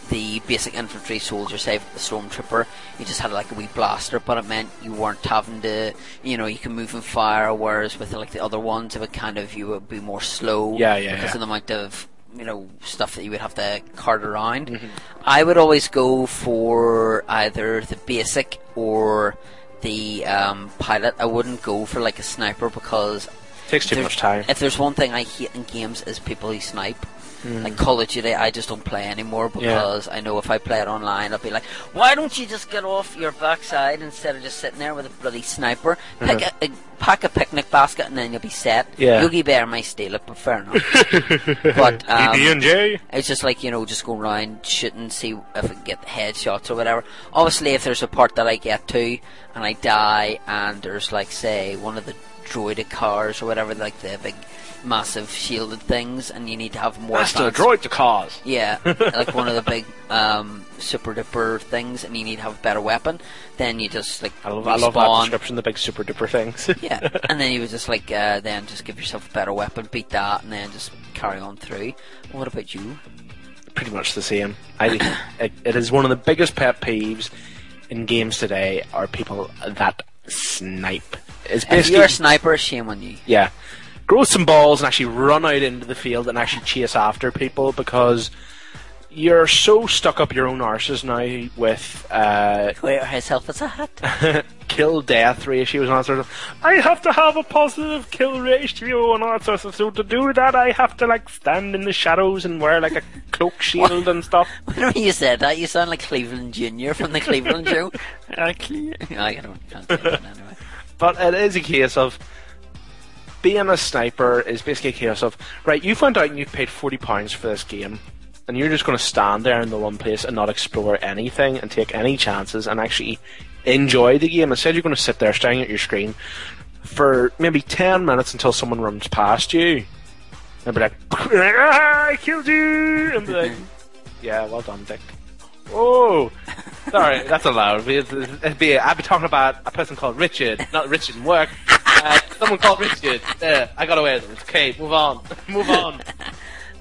the basic infantry soldier, say the stormtrooper, you just had like a wee blaster, but it meant you weren't having to, you know, you can move and fire. Whereas with like the other ones, it would kind of you would be more slow. Yeah, yeah, Because yeah. of the amount of you know stuff that you would have to cart around. Mm-hmm. I would always go for either the basic or the um, pilot. I wouldn't go for like a sniper because it Takes too much time. If there's one thing I hate in games is people who snipe. Mm. Like Call of Duty, I just don't play anymore because I know if I play it online, I'll be like, "Why don't you just get off your backside instead of just sitting there with a bloody sniper? Pick Uh-huh. a, a pack a picnic basket and then you'll be set." Yeah. Yogi Bear might steal it, but fair enough. [laughs] but um, BB&J. it's just like you know, just go around shooting, see if I can get the headshots or whatever. Obviously, if there's a part that I get to and I die, and there's like say one of the droidekas or whatever, like the big massive shielded things, and you need to have more. Master advanced- droid to cause. Yeah, [laughs] like one of the big um, super duper things, and you need to have a better weapon. Then you just like I love, I love that description, the big super duper things. [laughs] Yeah, and then you would just like uh, then just give yourself a better weapon, beat that, and then just carry on through. What about you? pretty much the same. I, [coughs] it, it is one of the biggest pet peeves in games today are people that snipe. It's If basically you're a sniper, shame on you. yeah, grow some balls and actually run out into the field and actually chase after people because you're so stuck up your own arses now with uh, Wear herself as a hat. [laughs] kill death ratios and all that sort of. I have to have a positive kill ratio and all that sort of. So to do that, I have to like stand in the shadows and wear like a cloak [laughs] shield and stuff. [laughs] Whenever you said that, you sound like Cleveland Junior from the Cleveland Show. Actually, I don't, can't say that anyway. But it is a case of being a sniper is basically a case of right. You found out and you paid forty pounds for this game, and you're just going to stand there in the one place and not explore anything and take any chances and actually enjoy the game. Instead, you're going to sit there staring at your screen for maybe ten minutes until someone runs past you, and be like, "Ah, "I killed you," and be like, [laughs] "Yeah, well done, Dick." Oh, sorry, [laughs] that's allowed. It'd, it'd be, I'd be talking about a person called Richard, not Richard in work. Uh, someone called Richard. There, I got away with it. Okay, move on. [laughs] move on.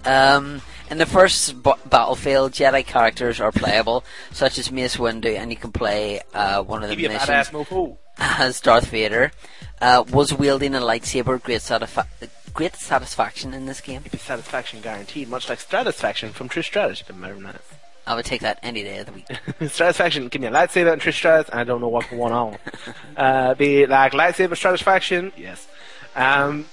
Um, in the first b- Battlefield, Jedi characters are playable, such as Mace Windu, and you can play uh, one of the Give missions badass as Darth Vader. Uh, was wielding a lightsaber great, satisfa- great satisfaction in this game? Satisfaction guaranteed, much like satisfaction from Trish Stratus. Remember that. I would take that any day of the week. [laughs] Stratusfaction, give me a lightsaber and Trish Stratus, and I don't know what going on. [laughs] uh, be like lightsaber Stratusfaction, yes. Um,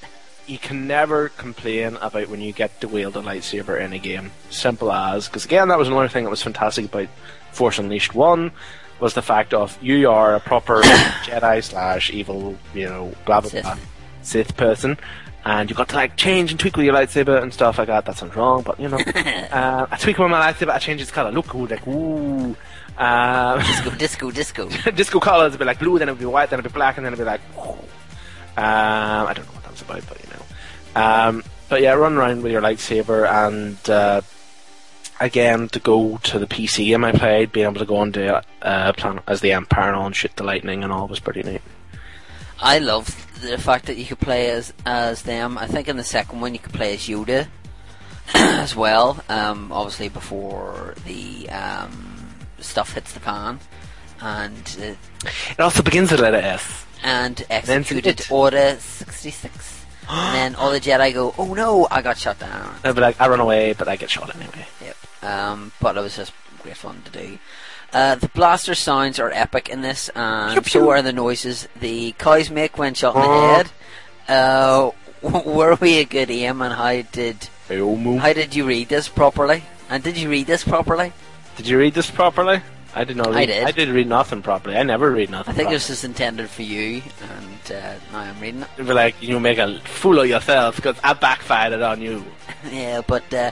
you can never complain about when you get to wield a lightsaber in a game. Simple as, because again, that was another thing that was fantastic about Force Unleashed One, was the fact of you are a proper [coughs] Jedi slash evil, you know, blah blah Sith. blah, Sith person. And you got to like change and tweak with your lightsaber and stuff like that. That sounds wrong, but you know, [laughs] uh, I tweak with my lightsaber. I change its color. Look cool, like ooh. Uh, [laughs] disco, disco, disco. [laughs] disco colors would be like blue, then it'd be white, then it'd be black, and then it'd be like. Um, I don't know what that was about, but you know. Um, but yeah, run around with your lightsaber, and uh, again to go to the PC game I played, being able to go into uh, plan as the Empire and all and shoot the lightning and all was pretty neat. I love the fact that you could play as as them. I think in the second one you could play as Yoda [clears throat] as well. Um, obviously before the um, stuff hits the pan, and uh, It also begins with letter S. and Then executed Order sixty six. [gasps] and then all the Jedi go, "Oh no, I got shot down." I'd be like, I run away, but I get shot anyway. Yep. Um, but it was just great fun to do. Uh, the blaster sounds are epic in this, and so are the noises the cows make when shot in the head. Uh, [laughs] were we a good aim, and how did how did you read this properly? And did you read this properly? Did you read this properly? I did not read. I did. I did read nothing properly. I never read nothing. I think properly. this is intended for you, and uh, now I'm reading it. It'd be like you make a fool of yourself because I backfired it on you. [laughs] yeah, but uh,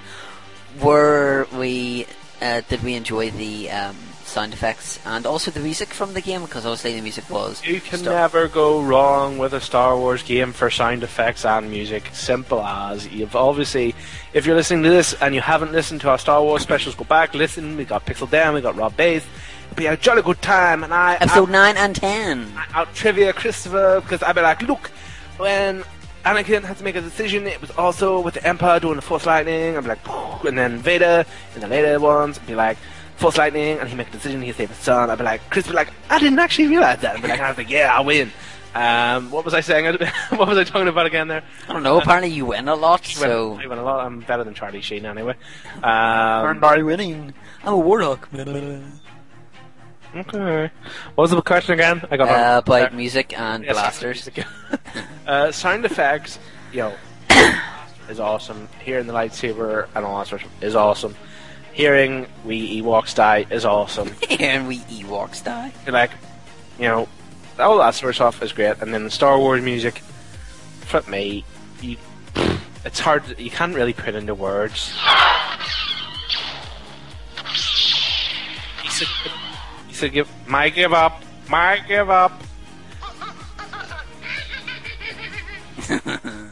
were we? Uh, did we enjoy the um, sound effects and also the music from the game? Because obviously the music was. You can stuff. never go wrong with a Star Wars game for sound effects and music. Simple as. You've obviously, if you're listening to this and you haven't listened to our Star Wars specials, go back, listen. We got Pixel Dan, we got Rob Bass. It'll be a jolly good time. And I, Episode nine and ten. out trivia Christopher because I'd be like, look, when Anakin had to make a decision, it was also with the Empire doing the Force Lightning. I'd be like, and then Vader in the later ones, be like. Force Lightning, and he make a decision. He save his son. I'd be like, Chris, would be like, I didn't actually realize that. I'd be like, I was like, yeah, I win. Um, what was I saying? [laughs] what was I talking about again there? I don't know. Apparently you win a lot, so I win a lot. I'm better than Charlie Sheen anyway. Um, by winning. I'm a warlock. okay. What was the question again? I got Uh, wrong. Uh, music and Yes, blasters. [laughs] uh, sound effects, yo, [coughs] is awesome. Hearing the lightsaber and all that sort of is awesome. Hearing we Ewoks die is awesome. [laughs] and we Ewoks die. You're like, you know, all that sort of stuff is great. And then the Star Wars music, flip me, you, [sighs] it's hard. You can't really put into words. You said, you said, give my give up, my give up. [laughs]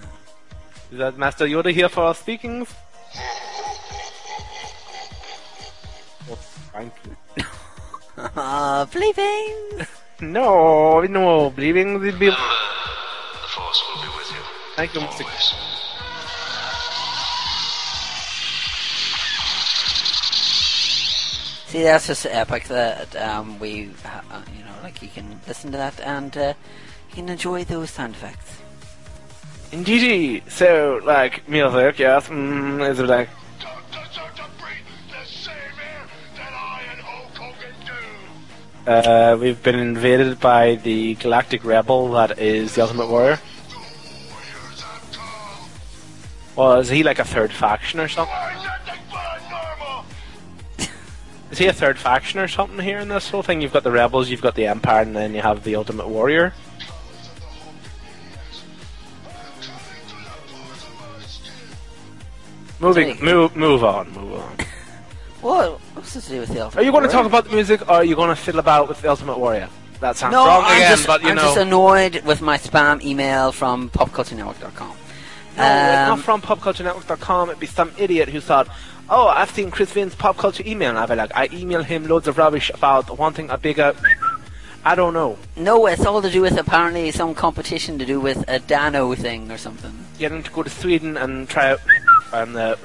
Is that Master Yoda here for our speakings? [laughs] Thank you. Ah, bleeping. No, no, believing the be- The Force will be with you. Thank you, Mr. Always. See, that's just epic that um, we, uh, uh, you know, like you can listen to that and uh, you can enjoy those sound effects. Indeed. So, like, music, yes, mm, is it like, uh, we've been invaded by the galactic rebel that is the Ultimate Warrior? Warriors have come. Well, is he like a third faction or something? Is nothing but normal? Is he a third faction or something here in this whole thing? You've got the rebels, you've got the Empire, and then you have the Ultimate Warrior. Moving, move, move on, move on. What? What's this to do with the Are you going to talk about the music, or are you going to fiddle about with the Ultimate Warrior? That sounds No, wrong I'm again, just, but you I'm know. just annoyed with my spam email from popculturenetwork.com. No, it's Um, not from popculturenetwork.com. It'd be some idiot who thought, oh, I've seen Chris Finn's pop culture email, and I'll be like, I email him loads of rubbish about wanting a bigger. [sniffs] I don't know. No, it's all to do with apparently some competition to do with a Dano thing or something. Get him to go to Sweden and try out [sniffs] and uh,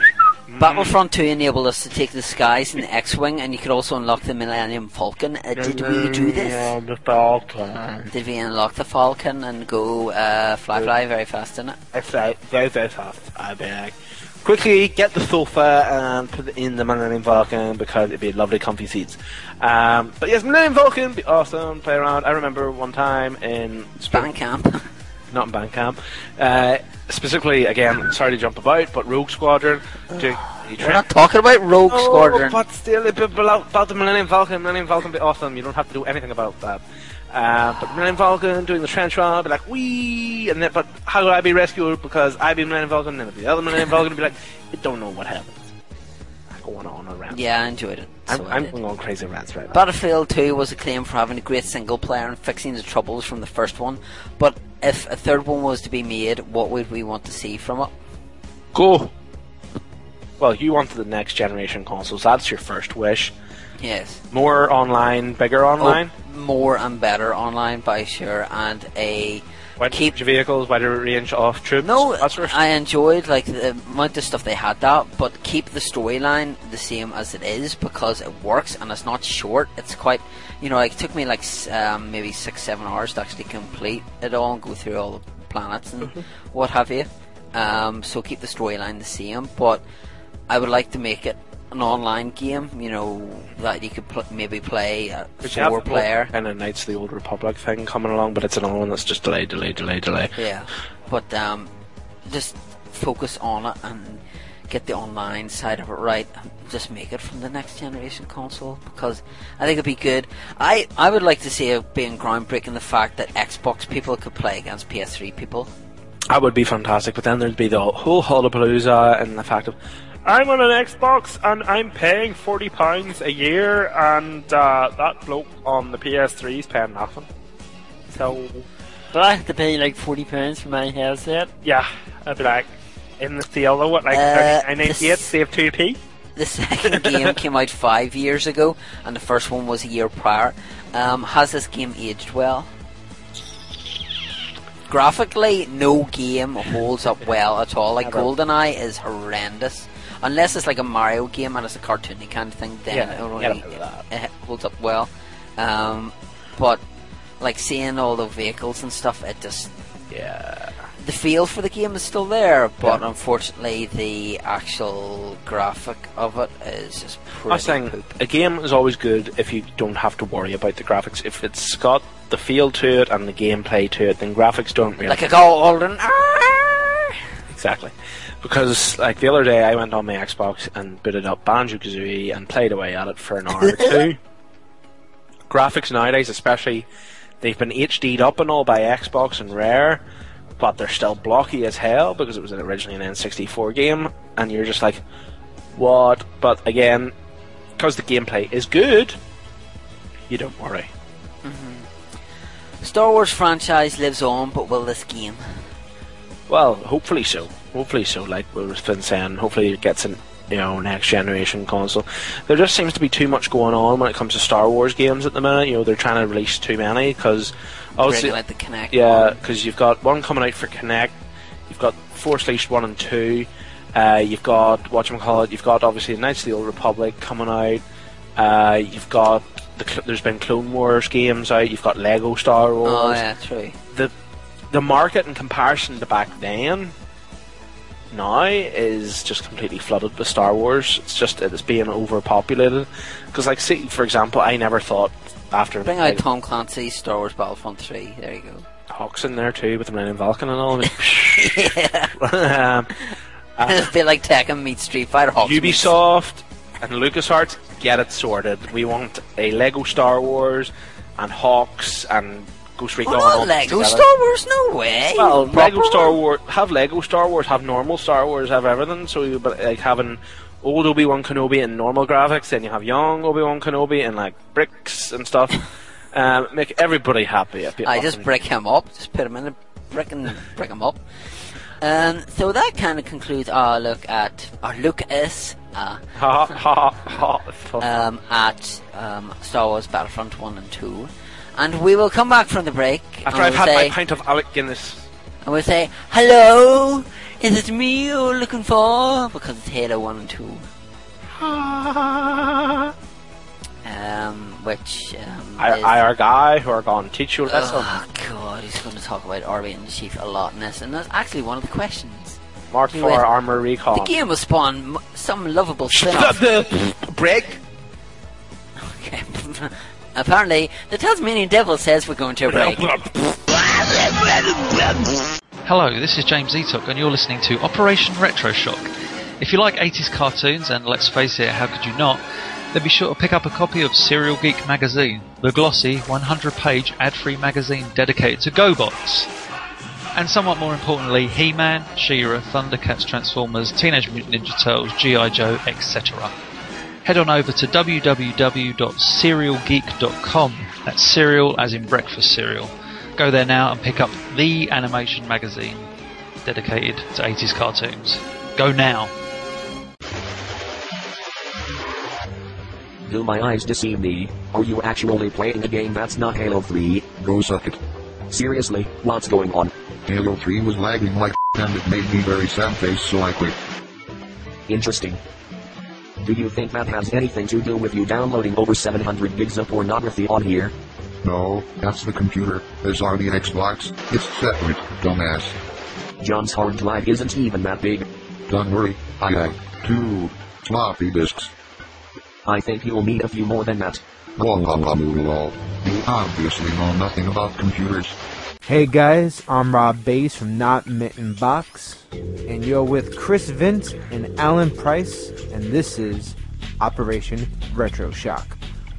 Battlefront 2 enabled us to take the skies in the X-Wing, and you could also unlock the Millennium Falcon. Uh, did we do this? the Falcon. Did we unlock the Falcon and go uh, fly fly very fast in it? I fly very very fast. I be like, quickly get the sofa and put it in the Millennium Falcon because it'd be lovely comfy seats. Um, but yes, Millennium Falcon be awesome. Play around. I remember one time in Bandcamp. [laughs] not in Bandcamp. Uh, specifically, again, sorry to jump about, but Rogue Squadron. do- We're not talking about Rogue Oh, Squadron. but still, about, about the Millennium Falcon. Millennium Falcon be awesome. You don't have to do anything about that. Uh, but Millennium Falcon doing the trench run, be like, wee, and then, but how do I be rescued? Because I be Millennium Falcon, and then the other Millennium Falcon would be like, you don't know what happened. Going on around. Yeah, I enjoyed it. I'm, So I'm going on crazy rants right now. Battlefield 2 was acclaimed for having a great single player and fixing the troubles from the first one. But if a third one was to be made, what would we want to see from it? Go. Well, you wanted the next generation consoles. That's your first wish. Yes. More online, bigger oh, online. Oh, more and better online by sure, and a Wider range of vehicles, wider range of troops. No. I enjoyed like the amount of stuff they had that, but keep the storyline the same as it is because it works and it's not short. It's quite, you know, like it took me like um, maybe six, seven hours to actually complete it all and go through all the planets and Mhm. what have you. Um, so keep the storyline the same, but I would like to make it an online game. You know that you could pl- maybe play a But you have four player. and a Knights of the Old Republic thing coming along, but it's another one that's just delay, delay, delay, delay. Yeah, but um, just focus on it and get the online side of it right, and just make it from the next generation console because I think it'd be good. I I would like to see it being groundbreaking the fact that Xbox people could play against PS3 people. That would be fantastic, but then there'd be the whole hullabalooza and the fact of I'm on an Xbox and I'm paying forty pounds a year, and uh, that bloke on the PS3 is paying nothing. So But I have to pay like forty pounds for my headset. yeah, I'd be like in the sale though, what like Uh, ninety eight, this- save two p. The second game [laughs] came out five years ago, and the first one was a year prior. Um, has this game aged well? Graphically, no game holds up [laughs] well at all. Like GoldenEye is horrendous. Unless it's like a Mario game and it's a cartoony kind of thing, then Yeah, it, really, gotta play that. [laughs] it holds up well. Um, but like seeing all the vehicles and stuff, it just yeah. The feel for the game is still there, but Yeah. unfortunately, the actual graphic of it is just pretty. I was saying poop. a game is always good if you don't have to worry about the graphics. If it's got the feel to it and the gameplay to it, then graphics don't really like a golden. Exactly. Because, like, the other day I went on my Xbox and booted up Banjo Kazooie and played away at it for an hour or [laughs] two. Graphics nowadays, especially, they've been HD'd up and all by Xbox and Rare, but they're still blocky as hell because it was originally an N64 game, and you're just like, what? But again, because the gameplay is good, you don't worry. Mm-hmm. Star Wars franchise lives on, but will this game? Well, hopefully so. Hopefully so. Like we've been saying, hopefully it gets an you know next generation console. There just seems to be too much going on when it comes to Star Wars games at the minute. You know they're trying to release too many because obviously, the Kinect yeah, because you've got one coming out for Kinect, you've got Force Unleashed one and two, uh, you've got what you call it, you've got obviously Knights of the Old Republic coming out, uh, you've got the there's been Clone Wars games out, you've got Lego Star Wars Oh yeah, true. the the market in comparison to back then now is just completely flooded with Star Wars. It's just it's being overpopulated. Because, like, see, for example, I never thought after Bring like, out Tom Clancy's Star Wars Battlefront 3. There you go. HAWX in there too with the Millennium Falcon and all. [laughs] [laughs] um, It's a bit like Tekken meets Street Fighter. HAWX meets- Ubisoft and LucasArts get it sorted. We want a Lego Star Wars and HAWX and Ghost Recon. Oh, all not Lego together. Star Wars, no way. Well, Proper Lego Star. Wars have Lego Star Wars, have normal Star Wars, have everything. So, you, but like having old Obi Wan Kenobi in normal graphics, then you have young Obi Wan Kenobi in like bricks and stuff. [laughs] um, make everybody happy. It'd I just awesome. brick him up. Just put him in a brick and brick him up. Um, so that kind of concludes our look at our look at uh, Ha ha ha. It's fun. um, at um, Star Wars Battlefront One and Two, and we will come back from the break. After I've we'll had say, my pint of Alec Guinness. and we'll say, "Hello, is it me you're looking for?" Because it's Halo One and Two, [laughs] um, which um, I, is- I our guy who are going to teach you a lesson. Oh God, he's going to talk about Arby and the Chief a lot in this, and that's actually one of the questions. Mark Anyway, for armor recall. The game will spawn some lovable [laughs] spin-off. the break. [laughs] Okay. Apparently, the Tasmanian Devil says we're going to a break. [laughs] Hello, this is James Etok, and you're listening to Operation Retro Shock. If you like 80s cartoons, and let's face it, how could you not? Then be sure to pick up a copy of Cereal Geek magazine, the glossy 100 page ad free magazine dedicated to GoBots. And somewhat more importantly, He Man, She Ra, Thundercats, Transformers, Teenage Mutant Ninja Turtles, G.I. Joe, etc. Head on over to www.cerealgeek.com. That's cereal as in breakfast cereal. Go there now and pick up the animation magazine dedicated to 80s cartoons. Go now. Do my eyes deceive me? Are you actually playing a game that's not Halo 3? Go suck it. Seriously, what's going on? Halo 3 was lagging like [laughs] and it made me very sad face so I quit. Interesting. Do you think that has anything to do with you downloading over 700 gigs of pornography on here? No, that's the computer. Those are the Xbox. It's separate, dumbass. John's hard drive isn't even that big. Don't worry, I have two floppy disks. I think you'll need a few more than that. Blah. You obviously know nothing about computers. Hey guys, I'm Rob Bass from Not Mitten Box, and you're with Chris Vint and Alan Price, and this is Operation Retro Shock,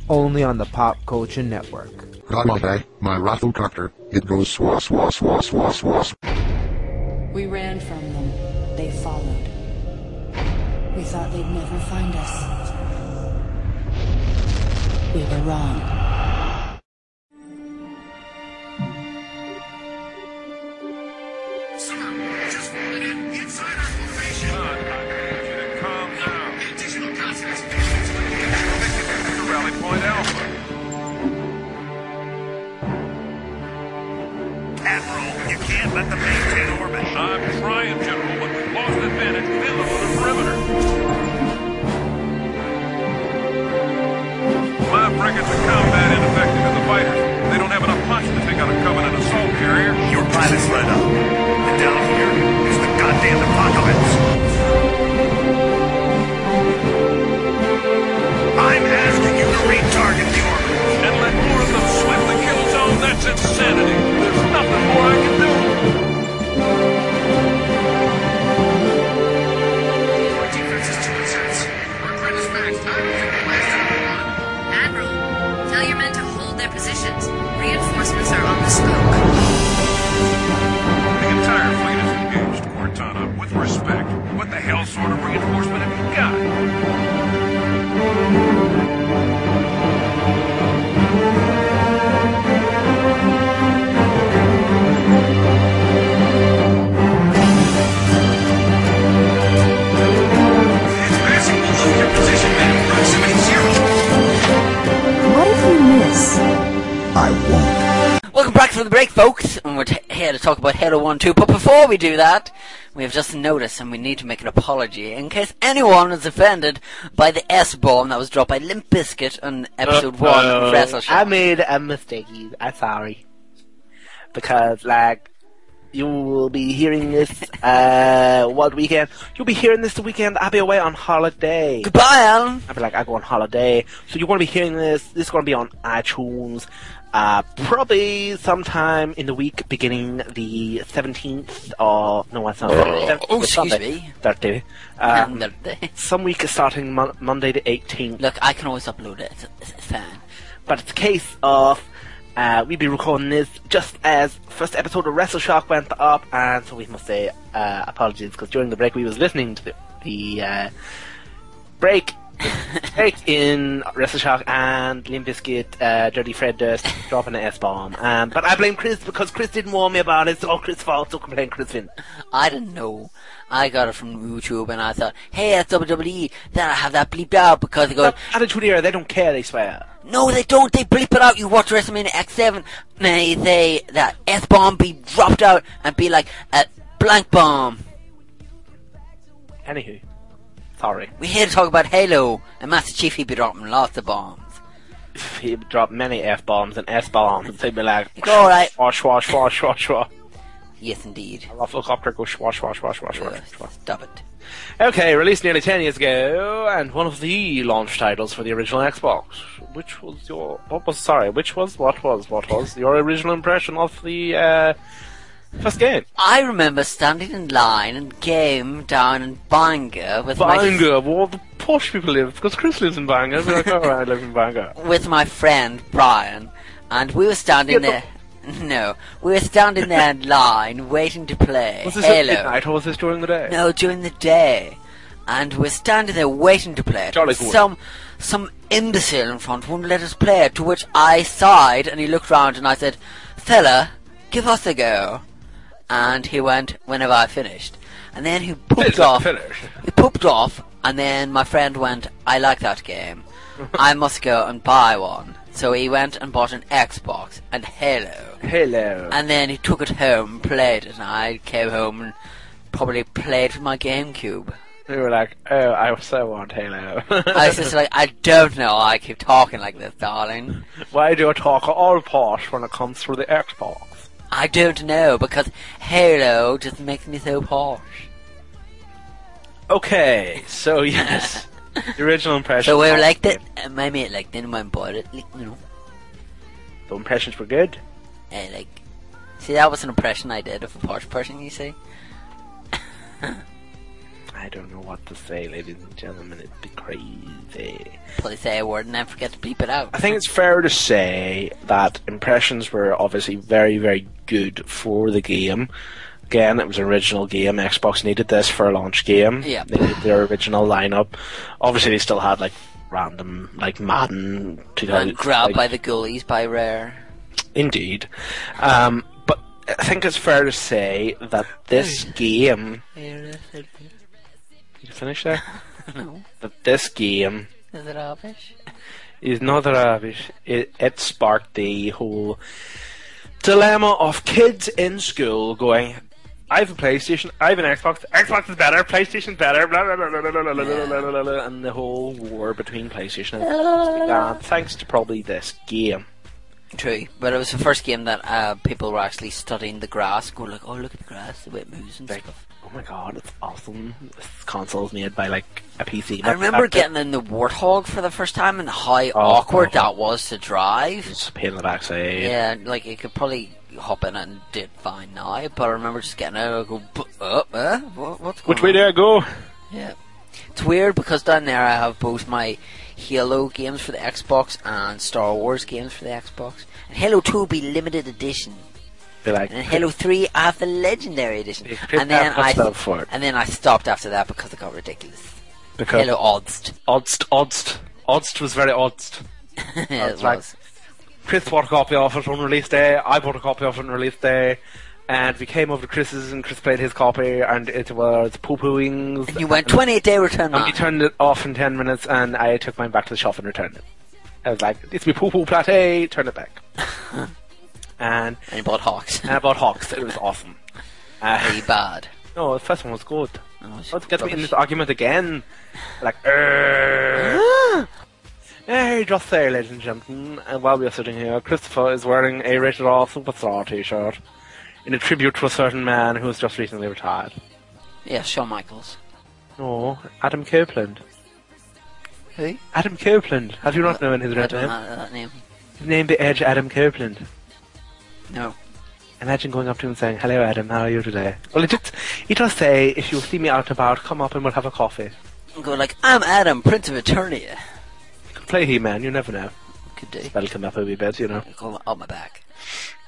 only on the Pop Culture Network. Got my bag, my rafflecopter. It goes swa swa swa swa swa. We ran from them. They followed. We thought they'd never find us. We were wrong. Admiral, you can't let them maintain orbit. I'm trying, General, but we've lost advantage them on the perimeter. My frigates are combat ineffective in the fighters. They don't have enough punch to take out a Covenant assault carrier. Your pilots let up. And down here is the goddamn apocalypse. I'm asking you to retarget the orbit. And let more of them sweep the kill zone? That's insanity. Positions. Reinforcements are on the smoke. The entire fleet is engaged, Cortana, with respect. What the hell sort of reinforcement have you got? Welcome back from the break, folks, and we're t- here to talk about Halo 1 2. But before we do that, we have just noticed and we need to make an apology in case anyone is offended by the S bomb that was dropped by Limp Bizkit on episode 1 of Wrestle I made a mistake. I'm sorry. Because, like, you will be hearing this, [laughs] uh, what weekend? You'll be hearing this the weekend. I'll be away on holiday. Goodbye, Alan. I'll be like, I go on holiday. So you're going to be hearing this. This is going to be on iTunes. Uh, probably sometime in the week beginning the 17th or, no, that's not Oh, oh, it's excuse Sunday. me. Thursday. Um, Thursday. some week is starting mon- Monday the 18th. Look, I can always upload it. It's, it's fine. But it's a case of uh, we'll be recording this just as first episode of WrestleShock went up, and so we must say uh, apologies because during the break we was listening to the, the uh, break Take in WrestleShock and Limp Bizkit, uh, Dirty Fred Durst dropping an S bomb. Um, but I blame Chris because Chris didn't warn me about it. It's all Chris' fault. So complain, Chris Finn. I didn't know. I got it from YouTube and I thought, hey, that's WWE. Then I have that bleeped out because they go, Attitude Era, they don't care. They swear. no, they don't. They bleep it out. You watch WrestleMania X7 and they that S bomb be dropped out and be like a blank bomb. Anywho, sorry. We here to talk about Halo and Master Chief. He be dropping lots of bombs. [laughs] He dropped many F bombs and S bombs. They'd be like, All right. [laughs] wash, wash, wash, wash, wash. Yes, indeed. A Rufflecopter goes swash, wash, wash, wash, wash, wash. Stop it. Okay, released nearly 10 years ago, and one of the launch titles for the original Xbox. Which was your. What was. Sorry, which was. What was. What was your original impression of the uh, first game? I remember standing in line and game down in Bangor with my Bangor, where all the posh people live, because Chris lives in Bangor. We're like, I live in Bangor. [laughs] with my friend Brian, and we were standing Yeah, there. [laughs] No, we were standing there in line waiting to play Was this at Halo. midnight or was this during the day? No, during the day, and we're standing there waiting to play it. Jolly good. Some some imbecile in front wouldn't let us play it. To which I sighed, and he looked round, and I said, "Fella, give us a go." And he went whenever I finished, and then he pooped Finish, let me off. finish. He pooped off, and then my friend went, I like that game. [laughs] I must go and buy one. So he went and bought an Xbox and Halo. Halo. And then he took it home played it, and I came home and probably played with my GameCube. We were like, oh, I so want Halo. I was just like, [laughs] I don't know, I keep talking like this, darling. Why do I talk all posh when it comes through the Xbox? I don't know, because Halo just makes me so posh. Okay, so [laughs] yes, the original impression. So we liked of like the that, and my mate like didn't want to buy it, like, you know. The impressions were good. Uh, like, see, that was an impression I did of a posh person, you see. [laughs] I don't know what to say, ladies and gentlemen. It'd be crazy. Please say a word and then forget to bleep it out. I think it's fair to say that impressions were obviously very, very good for the game. Again, it was an original game. Xbox needed this for a launch game. Yeah. They needed their original lineup. Obviously, they still had like random, like Madden. 2000, and grabbed like- by the ghoulies by Rare. Indeed. Um, but I think it's fair to say that this [laughs] game. Is You finish there? No. That this game it rubbish? is not rubbish. It, it sparked the whole dilemma of kids in school going, I have a PlayStation, I have an Xbox, Xbox is better, PlayStation's better, blah, blah, blah, blah, blah, blah, blah, blah, blah, blah, blah, and the whole war between PlayStation and Xbox began, thanks to probably this game. True, but it was the first game that uh, people were actually studying the grass, going like, "Oh, look at the grass, the way it moves and stuff." Oh my god, it's awesome. This console's made by like a PC. I remember getting in the Warthog for the first time and how Oh, awkward that was to drive. It's a pain in the backside. Yeah, like you could probably hop in it and did fine now, but I remember just getting out and go, "Bu- uh, uh, what, what's going Which way on?" do I go? Yeah. It's weird because down there I have both my Halo games for the Xbox and Star Wars games for the Xbox. And Halo 2 will be limited edition. Be like, And Halo 3 I have the legendary edition. And then I it. and then I stopped after that because it got ridiculous. Because Halo Oddst. Oddst, Oddst. Oddst was very oddst. yeah, [laughs] it That's like- was. Chris bought a copy of it on release day. I bought a copy of it on release day. And we came over to Chris's and Chris played his copy and it was poo pooings. And you went 28 day return And we turned it off in 10 minutes and I took mine back to the shop and returned it. I was like, it's me poo poo plate, turn it back. [laughs] and, And you bought HAWX. [laughs] and I bought HAWX. It was [laughs] awesome. Uh, Very bad. no, the first one was good. Oh, it's Let's get me in this argument again. Like, [gasps] "Err." Hey, just there, ladies and gentlemen, and while we are sitting here, Christopher is wearing a rated R superstar t-shirt in a tribute to a certain man who has just recently retired. Yeah, Shawn Michaels. No, Adam Copeland. Who? Adam Copeland. Have you not known his I real don't name? know that name. His name be Edge Adam Copeland. No. Imagine going up to him and saying, "Hello, Adam. How are you today?" Well, it just, he does say, "If you see me out and about, come up and we'll have a coffee." And go like, I'm Adam, Prince of Eternia. Could play He-Man. You never know. Could do. That'll come up a wee bit, you know. Go on my back.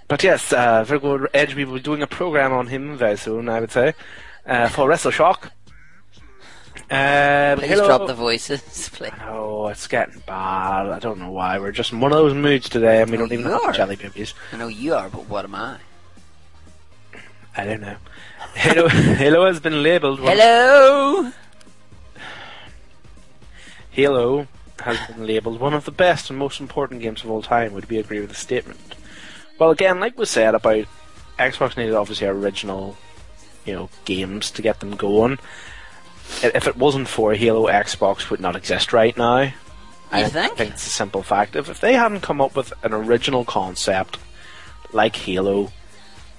But yes, uh, very good. Edge. We will be doing a program on him very soon, I would say, uh, for WrestleShock. Um, Please Halo- drop the voices, [laughs] please. Oh, it's getting bad. I don't know why. We're just in one of those moods today, and we don't even you have jelly babies. I know you are, but what am I? I don't know. Hello, [laughs] Halo has been labelled. one- Hello. Halo has been labelled one of the best and most important games of all time. Would we agree with the statement? Well, again, like we said about Xbox needed obviously original, you know, games to get them going. If it wasn't for Halo, Xbox would not exist right now. I think? it's a simple fact. If, if they hadn't come up with an original concept like Halo,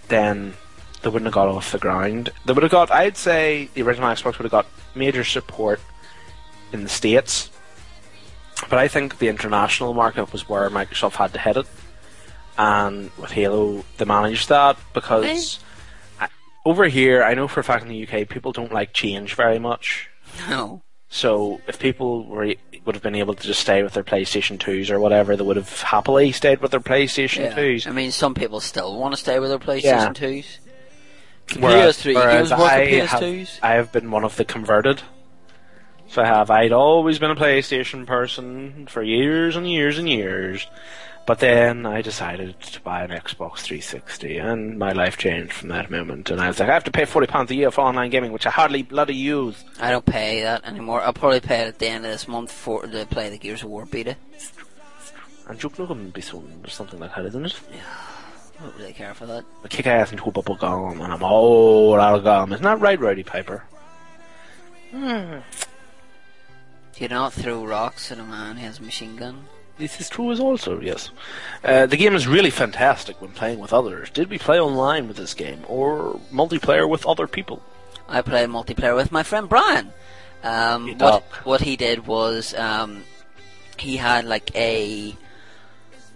then they wouldn't have got off the ground. They would have got, I'd say, the original Xbox would have got major support in the States. But I think the international market was where Microsoft had to hit it. And with Halo, they managed that because over here, I know for a fact in the UK, people don't like change very much. No. So if people were would have been able to just stay with their PlayStation 2s or whatever, they would have happily stayed with their PlayStation Yeah. 2s. I mean, some people still want to stay with their PlayStation Yeah. 2s. Whereas- PS3 whereas I have, PS2s. I have been one of the converted. So I have. I'd always been a PlayStation person for years and years and years. But then I decided to buy an Xbox 360, and my life changed from that moment. And I was like, I have to pay forty pounds a year for online gaming, which I hardly bloody use. I don't pay that anymore. I'll probably pay it at the end of this month for to play the Gears of War beta. And joke no be so or something like that, isn't it? Yeah. I don't really care for that. I kick ass into a bubble gum, and I'm all out of gum. Isn't that right, Rowdy Piper? Hmm. Do you not throw rocks at a man who has a machine gun? This is true as also, yes. Uh, the game is really fantastic when playing with others. Did we play online with this game, or multiplayer with other people? I played multiplayer with my friend Brian. Um, what, what he did was um, he had like a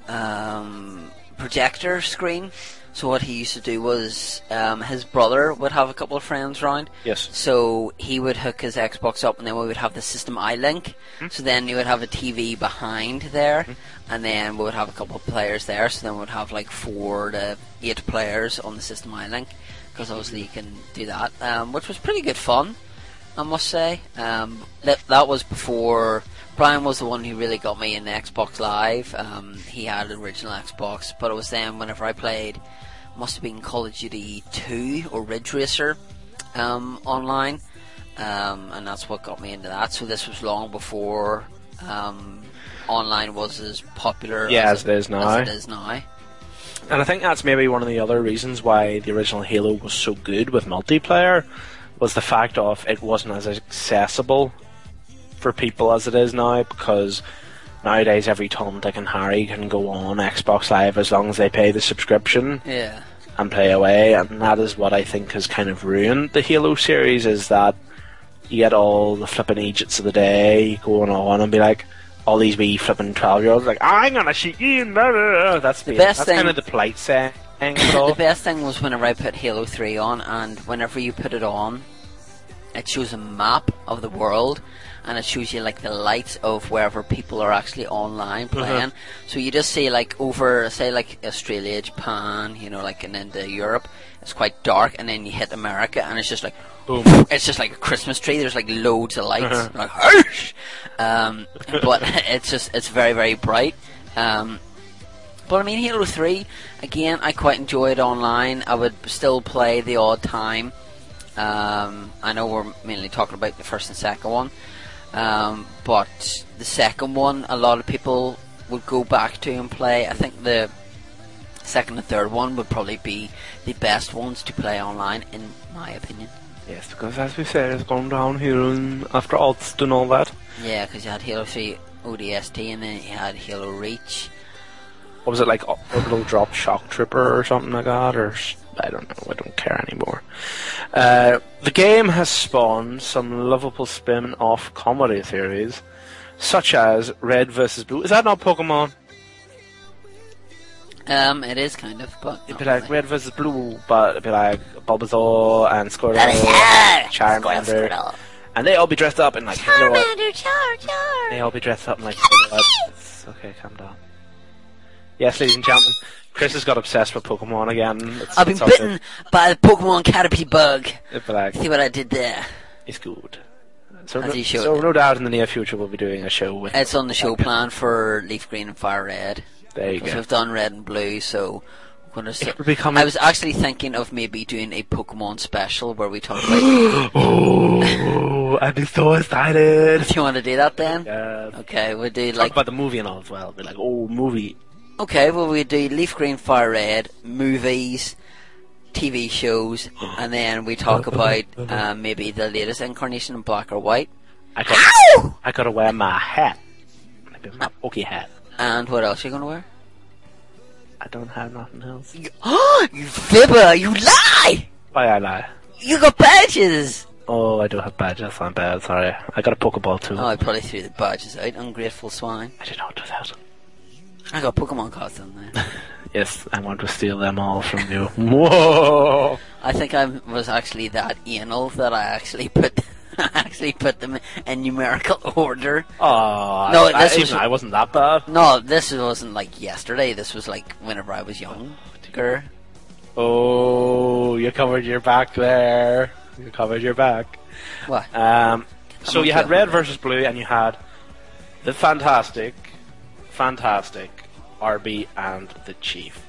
um, projector screen. So what he used to do was um, his brother would have a couple of friends round. Yes. So he would hook his Xbox up, and then we would have the system iLink. Hmm. So then you would have a TV behind there, and then we would have a couple of players there. So then we would have like four to eight players on the system iLink, because obviously you can do that, um, which was pretty good fun. I must say. Um, that that was before Brian was the one who really got me in the Xbox Live. Um, he had an original Xbox, but it was then whenever I played, must have been Call of Duty 2 or Ridge Racer um, online, um, and that's what got me into that. So this was long before um, online was as popular Yeah, as, as it is now. As it is now. And I think that's maybe one of the other reasons why the original Halo was so good with multiplayer was the fact of it wasn't as accessible for people as it is now because nowadays every Tom, Dick and Harry can go on Xbox Live as long as they pay the subscription Yeah. and play away and that is what I think has kind of ruined the Halo series is that you get all the flipping Egypts of the day going on and be like all these wee flipping twelve year olds like I'm gonna shoot you and blah, blah, blah." that's The best that's thing- kind of the polite saying of it all. [coughs] the best thing was whenever I put Halo 3 on, and whenever you put it on, it shows a map of the world, and it shows you like the lights of wherever people are actually online playing. So you just see like over, say like Australia, Japan, you know, like and into Europe, it's quite dark, and then you hit America, and it's just like Boom. [laughs] It's just like a Christmas tree. There's like loads of lights, Uh-huh. like. Um, but [laughs] it's just it's very very bright. Um, but I mean, Halo 3, again, I quite enjoy it online. I would still play the odd time. Um, I know we're mainly talking about the first and second one. Um, but the second one, a lot of people would go back to and play. I think the second and third one would probably be the best ones to play online, in my opinion. Yes, because as we said, it's gone down here and after odds and all that. Yeah, because you had Halo 3 ODST and then you had Halo Reach. What was it like? Orbital Drop Shock Trooper or something like that? Or I don't know. I don't care anymore. Uh, the game has spawned some lovable spin-off comedy theories, such as Red versus Blue. Is that not Pokemon? Um, it is kind of, but It'd be like Red versus Blue, but it'd be like Bulbasaur and Squirtle, Bulbasaur! Charmander, Squirtle. and they all be dressed up in like. Charmander, Char, Char. They all be dressed up in like. Okay, calm down. Yes, ladies and gentlemen, Chris has got obsessed with Pokemon again. It's, I've been bitten by the Pokemon Caterpie bug. See what I did there? it's good. So, no, so no doubt in the near future we'll be doing a show with. It's on the show plan for Leaf Green and Fire Red. There you go. we've done Red and Blue, so we're gonna. s- It'll be coming- I was actually thinking of maybe doing a Pokemon special where we talk about. [gasps] [laughs] oh, I'd be so excited. do you want to do that then? Yeah. Okay, we'll do Talk like. about the movie and all as well. Be like, oh, movie. Okay, well we do Leaf Green, Fire Red, movies, TV shows, and then we talk about uh, maybe the latest incarnation in Black or White. I got, I gotta wear my hat. Maybe my pokey hat. And what else are you gonna wear? I don't have nothing else. Oh, you fibber! You lie! Why I lie? You got badges! Oh, I don't have badges. I'm bad. Sorry. I got a Pokeball too. Oh, I probably threw the badges out. Ungrateful swine. I know it was out. I got Pokemon cards in there. [laughs] Yes, I want to steal them all from you. Whoa! I think I was actually that anal that I actually put [laughs] I actually put them in numerical [laughs] order. Oh, No, I, this I, was- I wasn't that bad. No, this wasn't like yesterday. This was like whenever I was younger. Oh, you covered your back there. You covered your back. What? Um, so you had red versus blue, and you had the fantastic, fantastic Arby and the Chief.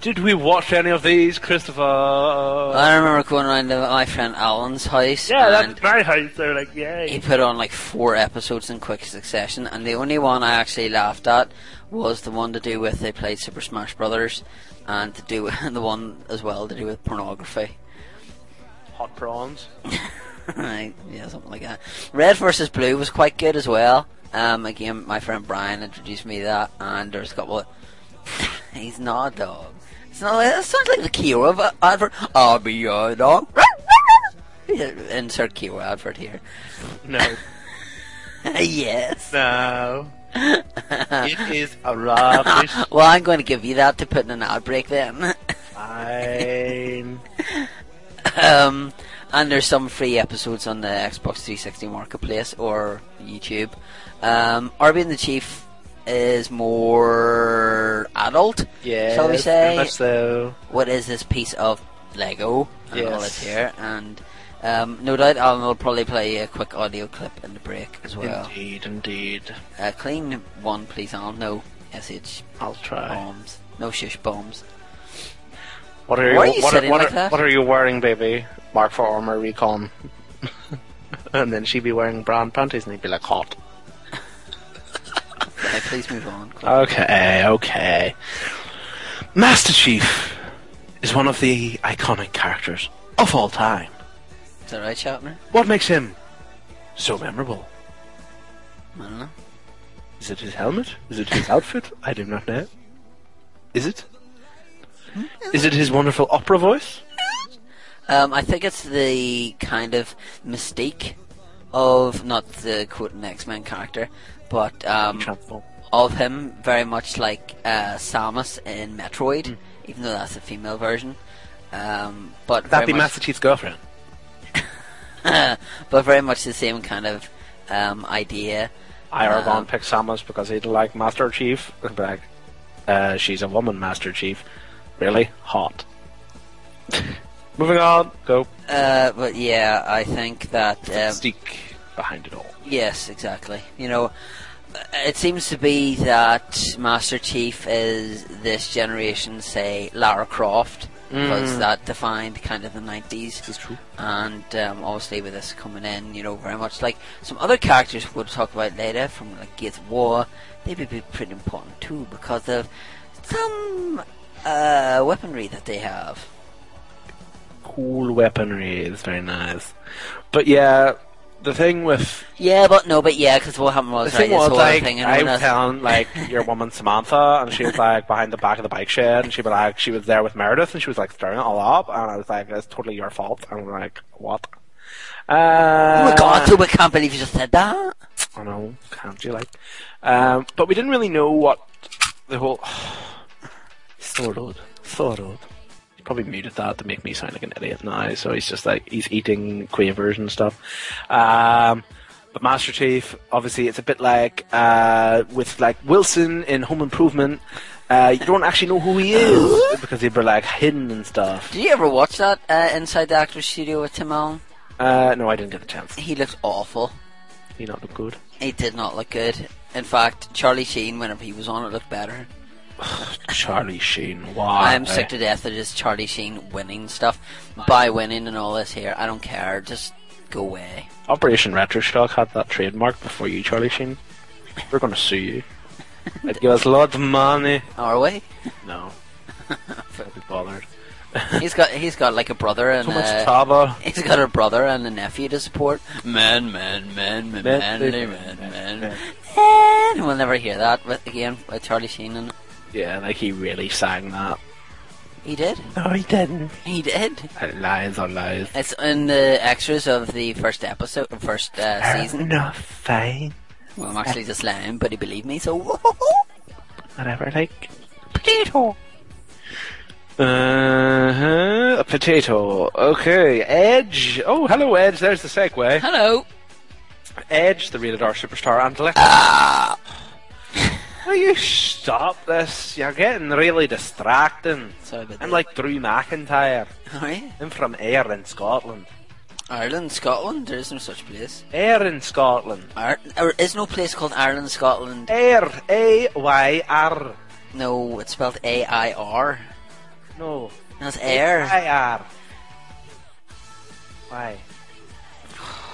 Did we watch any of these, Christopher? I remember going around to my friend Alan's house. yeah, and that's my house. They're like, yay. he put on like four episodes in quick succession, and the only one I actually laughed at was the one to do with they played Super Smash Brothers, and to do [laughs] the one as well to do with pornography. Hot prawns. [laughs] Right, yeah, something like that. Red versus Blue was quite good as well. Um, again, my friend Brian introduced me to that, and there's a couple of. He's not a dog. It's not like, it sounds like the Kira advert. I'll be your dog. [laughs] Insert Kira advert here. No. [laughs] yes. No. [laughs] it is a rubbish. well, I'm going to give you that to put in an ad break then. Fine. um, and there's some free episodes on the Xbox 360 Marketplace or YouTube. Um, Arby and the Chief is more adult, Yes, shall we say? much so. What is this piece of Lego and all Yes. here? And um, no doubt Alan will probably play a quick audio clip in the break as well. Indeed, indeed. Uh, clean one, please, Alan. No sh. I'll try. Bombs. No shush bombs. What are you? Why are you what, what, like are, what are you wearing, baby? Mark for armor recon. [laughs] and then she'd be wearing brown panties, and he'd be like hot. Okay, please move on. Okay, okay. Master Chief is one of the iconic characters of all time. Is that right, Shatner? What makes him so memorable? I don't know. Is it his helmet? Is it his outfit? I do not know. Is it? Is it his wonderful opera voice? Um, I think it's the kind of mystique of not the quote an X Men character, but um, of him very much like uh, Samus in Metroid, even though that's a female version. Um, but That very be much, Master Chief's girlfriend. [laughs] but very much the same kind of um, idea. Aragon Um, picked Samus because he didn't like Master Chief. Like, uh, she's a woman, Master Chief. Really? Hot. [laughs] Moving on. Go. Uh, but yeah, I think that um, Mystique behind it all. Yes, exactly. You know, it seems to be that Master Chief is this generation, say, Lara Croft, because Mm. that defined kind of the 90s. That's true. And um, obviously, with this coming in, you know, very much like some other characters we'll talk about later from like Gears of War, they would be pretty important too because of some uh, weaponry that they have. Cool weaponry is very nice. But yeah, the thing with Yeah, but no, but yeah, because what happened was the thing this was like thing, and I was telling like your woman Samantha, and she was like behind the back of the bike shed, and she was like she was there with Meredith, and she was like stirring it all up, and I was like, "It's totally your fault." And I'm like, "What?" Uh, oh my god, Toby, I can't believe you just said that. I know, can't you like? Um, but we didn't really know what the whole. Thorod, Thorod. He probably muted that to make me sound like an idiot now. So he's just like he's eating quavers and stuff. Um, but Master Chief, obviously, it's a bit like uh, with like Wilson in Home Improvement. Uh, you don't actually know who he is [laughs] because they were like hidden and stuff. Did you ever watch that uh, Inside the Actors Studio with Tim Allen? Uh, no, I didn't get the chance. He looked awful. He not look good. He did not look good. In fact, Charlie Sheen, whenever he was on it, looked better. [sighs] Charlie Sheen. Why? I'm sick to death of this Charlie Sheen winning stuff. By winning and all this here, I don't care. Just go away. Operation Retroshock had that trademark before you, Charlie Sheen. We're gonna sue you. It'd give us lots of money. Are we? No. [laughs] Don't be bothered. he's got he's got like a brother and So much uh, trouble. He's got a brother and a nephew to support. Man, man, man, man, Man, manly man, man, man. man. And we'll never hear that with, again with Charlie Sheen. And Yeah, like he really sang that. he did. No, he didn't. He did. Uh, Lies on lies. It's in the extras of the first episode, first uh, season. Not fine. Well, I'm actually just lying, but he believed me, so [laughs] Whatever, like potato. Uh huh. A potato. Okay. Edge. Oh, hello, Edge. There's the segue. Hello. Edge, the rated R superstar, and ah. Will you stop this? You're getting really distracting. Sorry about I'm that. like Drew McIntyre. Oh, Alright. I'm from Ayr in Scotland. Ireland, Scotland. There is no such place. Ayr in Scotland. Ar- there is no place called Ireland, Scotland. Ayr. A Y R. No, it's spelled A I R. No. That's air. A-I-R. Why?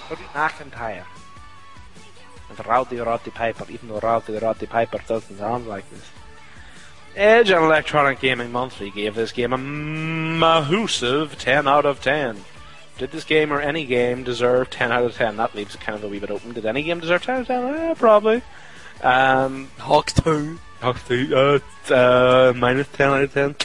Drew McIntyre. And Rowdy Roddy Piper, even though Rowdy Roddy Piper doesn't sound like this. Edge and Electronic Gaming Monthly gave this game a massive 10 out of 10. Did this game or any game deserve 10 out of 10? That leaves it kind of a wee bit open. Did any game deserve 10 out of 10? Eh, probably. Um, HAWX 2. HAWX 2, uh, uh, minus 10 out of 10.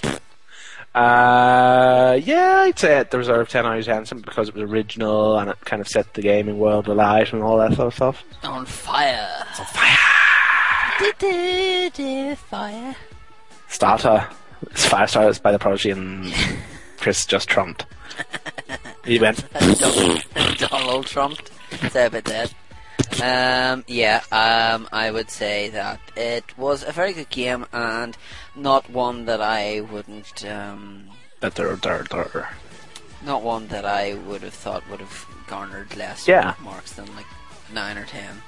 Uh, yeah, I'd say it deserved 10 out of 10 simply because it was original and it kind of set the gaming world alight and all that sort of stuff. On fire. It's on fire! Fire. Starter. It's Firestarter it's by the Prodigy and [laughs] Chris just trumped. He went. [laughs] Donald Trump. About that. Um, yeah, um, I would say that it was a very good game and not one that I wouldn't, um, Better, der, der. not one that I would have thought would have garnered less Yeah. marks than like nine or ten.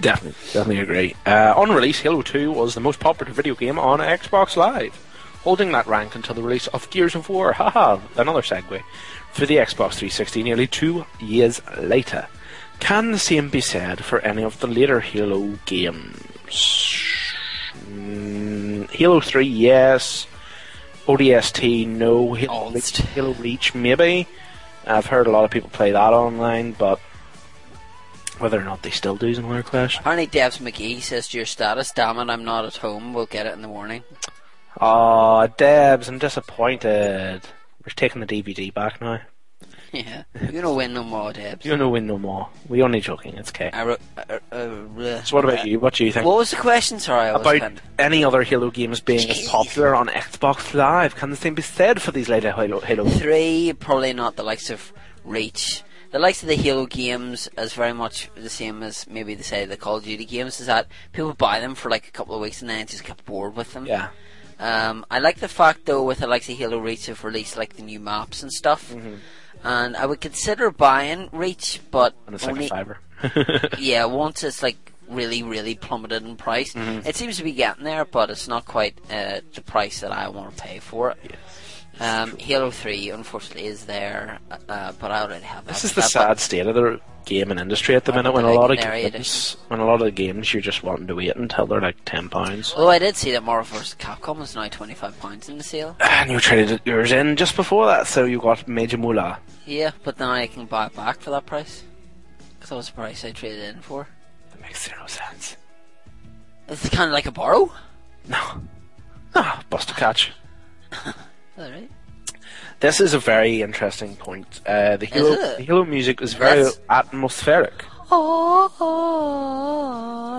Definitely, definitely agree. Uh, on release, Halo 2 was the most popular video game on Xbox Live, holding that rank until the release of Gears of War. Haha, another segue. For the Xbox 360 nearly two years later. Can the same be said for any of the later Halo games? Mm, Halo 3, yes. ODST, no. Halo Reach, Halo Reach, maybe. I've heard a lot of people play that online, but whether or not they still do is another question. Apparently, Devs McGee says to your status, damn it, I'm not at home, we'll get it in the morning. Aw, Debs, I'm disappointed. We're taking the DVD back now. [laughs] Yeah. You're gonna win no more, Devs. You're no win no more. We're only joking, it's okay. I uh, So what about you? What do you think? What was the question? Sorry, I was about any other Halo games being as popular on Xbox Live? Can the same be said for these later Halo? Halo? Three, probably not the likes of Reach. The likes of the Halo games is very much the same as maybe they say the Call of Duty games. Is that people buy them for like a couple of weeks and then just get bored with them. Yeah. Um, I like the fact though with the likes of Halo Reach have released like the new maps and stuff. Mm-hmm. And I would consider buying Reach, but And it's like only [laughs] [laughs] yeah, once it's like really, really plummeted in price. Mhm. It seems to be getting there, but it's not quite uh, the price that I want to pay for it. Um, Halo 3, unfortunately, is there, uh, but I already have it. This is the sad state of the gaming industry at the minute. When a lot of games, when a lot of games, you're just wanting to wait until they're like ten pounds. Although I did see that Marvel vs. Capcom is now £25 in the sale. And you traded yours in just before that, so you got major moolah. Yeah, but now I can buy it back for that price. Because that was the price I traded in for. That makes zero sense. It's kind of like a borrow. No. Ah, bust a catch. [laughs] Alright. This is a very interesting point. Uh, the Halo, the Halo music is very That's- atmospheric. Oh,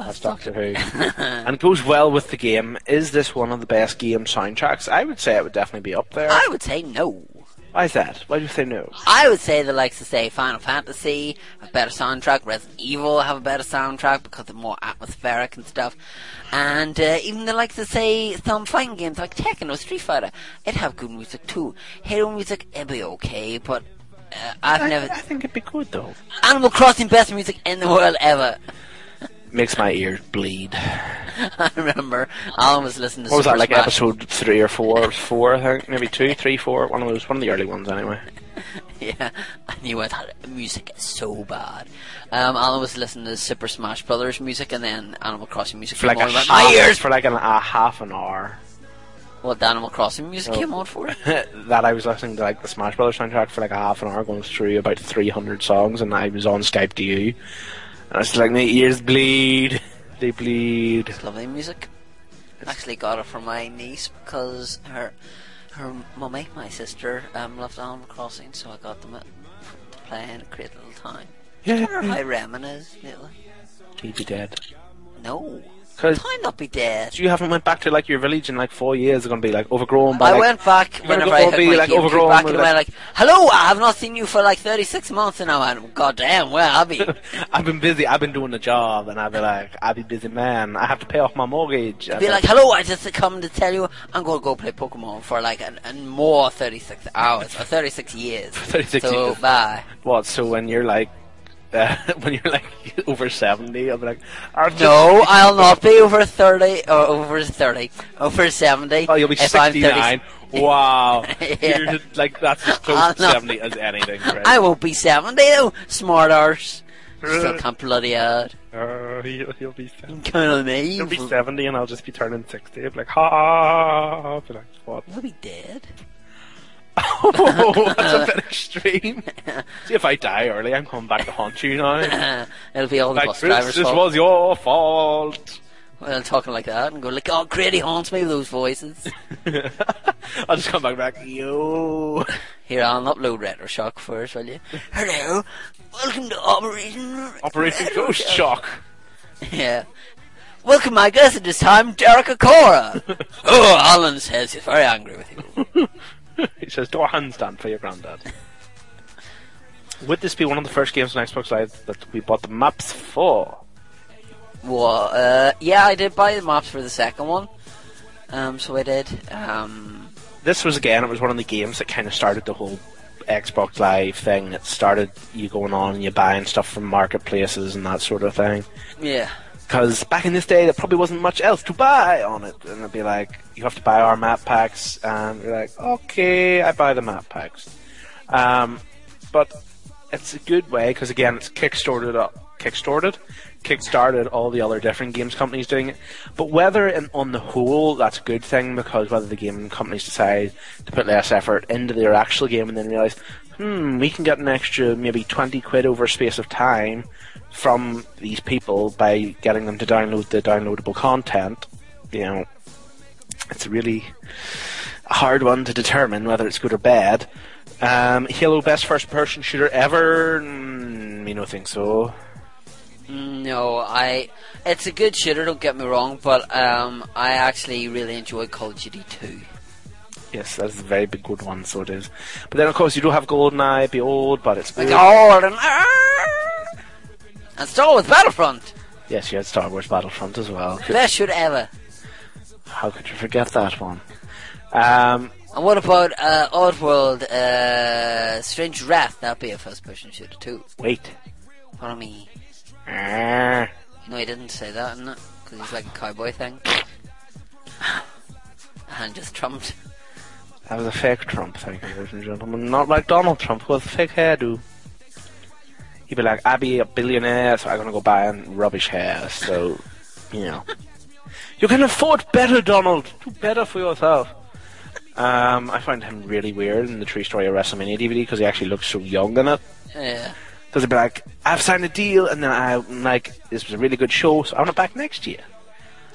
That's Doctor Who, [laughs] and goes well with the game. Is this one of the best game soundtracks? I would say it would definitely be up there. I would say no. Why is that? Why do you say no? I would say the likes of say Final Fantasy have a better soundtrack, Resident Evil have a better soundtrack because they're more atmospheric and stuff, and uh, even the likes of say some fighting games like Tekken or Street Fighter, it have good music too. Halo music, it'd be okay, but uh, I've never. I think it'd be good though. Animal Crossing best music in the world ever. Makes my ears bleed. [laughs] I remember Alan was listening to What was that like? Smash. Episode three or four? Four, I think. Maybe two, three, four. One of those. One of the early ones, anyway. [laughs] yeah, I knew went, "The music is so bad. Um, Alan was listening to Super Smash Brothers music and then Animal Crossing music For like came a on. and went, half, my ears! for like an, a half an hour. What, the Animal Crossing music Oh. came on for it? [laughs] that I was listening to like the Smash Brothers soundtrack for like a half an hour, going through about three hundred songs, and I was on Skype to you, I was like, my ears bleed, they bleed. It's lovely music. I Actually got it from my niece because her her mummy, my sister, um, loved Animal Crossing, so I got them at, to play in a great little time. Yeah. Do you remember how Remen is lately? He'd be dead. No. 'Cause- Time not be dead. You haven't went back to like your village in like four years. It's gonna be like overgrown by. I like, went back whenever I had be, my like, overgrown back and went like- like, "Hello, I have not seen you for like 36 months," and I went, "God damn, where have you?" [laughs] I've been busy. I've been doing the job, and I'd be like, I'd be busy man. I have to pay off my mortgage. I be like, "Hello, I just come to tell you I'm going to go play Pokemon for like an, and more 36 hours or 36 years." [laughs] 36 so years. bye. What? So when you're like, uh, [laughs] when you're like [laughs] over seventy, I'll be like, just- No, [laughs] I'll not be over 30 or over 30, over 70. Oh, you'll be if I'm 30 sixty-nine. Wow, Yeah. You're like that's as close I'll to not- seventy as anything. Right? I won't be 70 though, smart arse. Still can't bloody out. Uh, you'll, be seventy. Kind of me. You'll be seventy, and I'll just be turning sixty. I'll be like, ha! I'll be like, what? We'll be dead. Oh, [laughs] that's a bit extreme. See, if I die early, I'm coming back to haunt you now. [laughs] It'll be all the like, bus drivers' this fault. was your fault. Well, talking like that and go like, "Oh, Grady haunts me with those voices." [laughs] I'll just come back back. Yo. Here, I'll upload Retro Shock first, will you? Hello, welcome to Operation Operation Retro Ghost Shock. Yeah. Welcome, my guest at this time, Derek Acorah. oh, Alan says he's very angry with you. [laughs] he says, do a handstand for your granddad. Would this be one of the first games on Xbox Live that we bought the maps for? Well, uh, yeah, I did buy the maps for the second one. Um, so I did. Um, This was again, it was one of the games that kind of started the whole Xbox Live thing. It started you going on and you buying stuff from marketplaces and that sort of thing. yeah. Because back in this day, there probably wasn't much else to buy on it. And it'd be like, you have to buy our map packs. And you're like, okay, I buy the map packs. Um, but it's a good way, because again, it's kickstarted up, kickstarted, kickstarted all the other different games companies doing it. But whether in, on the whole that's a good thing, because whether the game companies decide to put less effort into their actual game and then realize, hmm, we can get an extra maybe 20 quid over a space of time from these people by getting them to download the downloadable content, you know, it's a really a hard one to determine whether it's good or bad. Um, Halo best first person shooter ever? Mm, me no think so. No, I. It's a good shooter. Don't get me wrong, but um, I actually really enjoy Call of Duty 2. Yes, that's a very big good one, so it is. But then of course you do have GoldenEye, be old, but it's Like and and Star Wars Battlefront, Yes, you had Star Wars Battlefront as well. best shooter ever. How could you forget that one? Um, And what about uh, Oddworld, uh, Stranger's Wrath? That'd be a first-person shooter too. wait. Follow me. Ah. No, he didn't say that? Because he's like a cowboy thing. [laughs] and just trumped. That was a fake Trump, thank you, ladies and gentlemen. Not like Donald Trump with a fake hairdo. He'd be like, I'd be a billionaire, so I'm gonna go buy a rubbish hair, so, you know. You can afford better, Donald! Do better for yourself. Um, I find him really weird in the True Story of WrestleMania DVD because he actually looks so young in it. Yeah. Because he'd be like, I've signed a deal, and then I'm like, this was a really good show, so I want it back next year.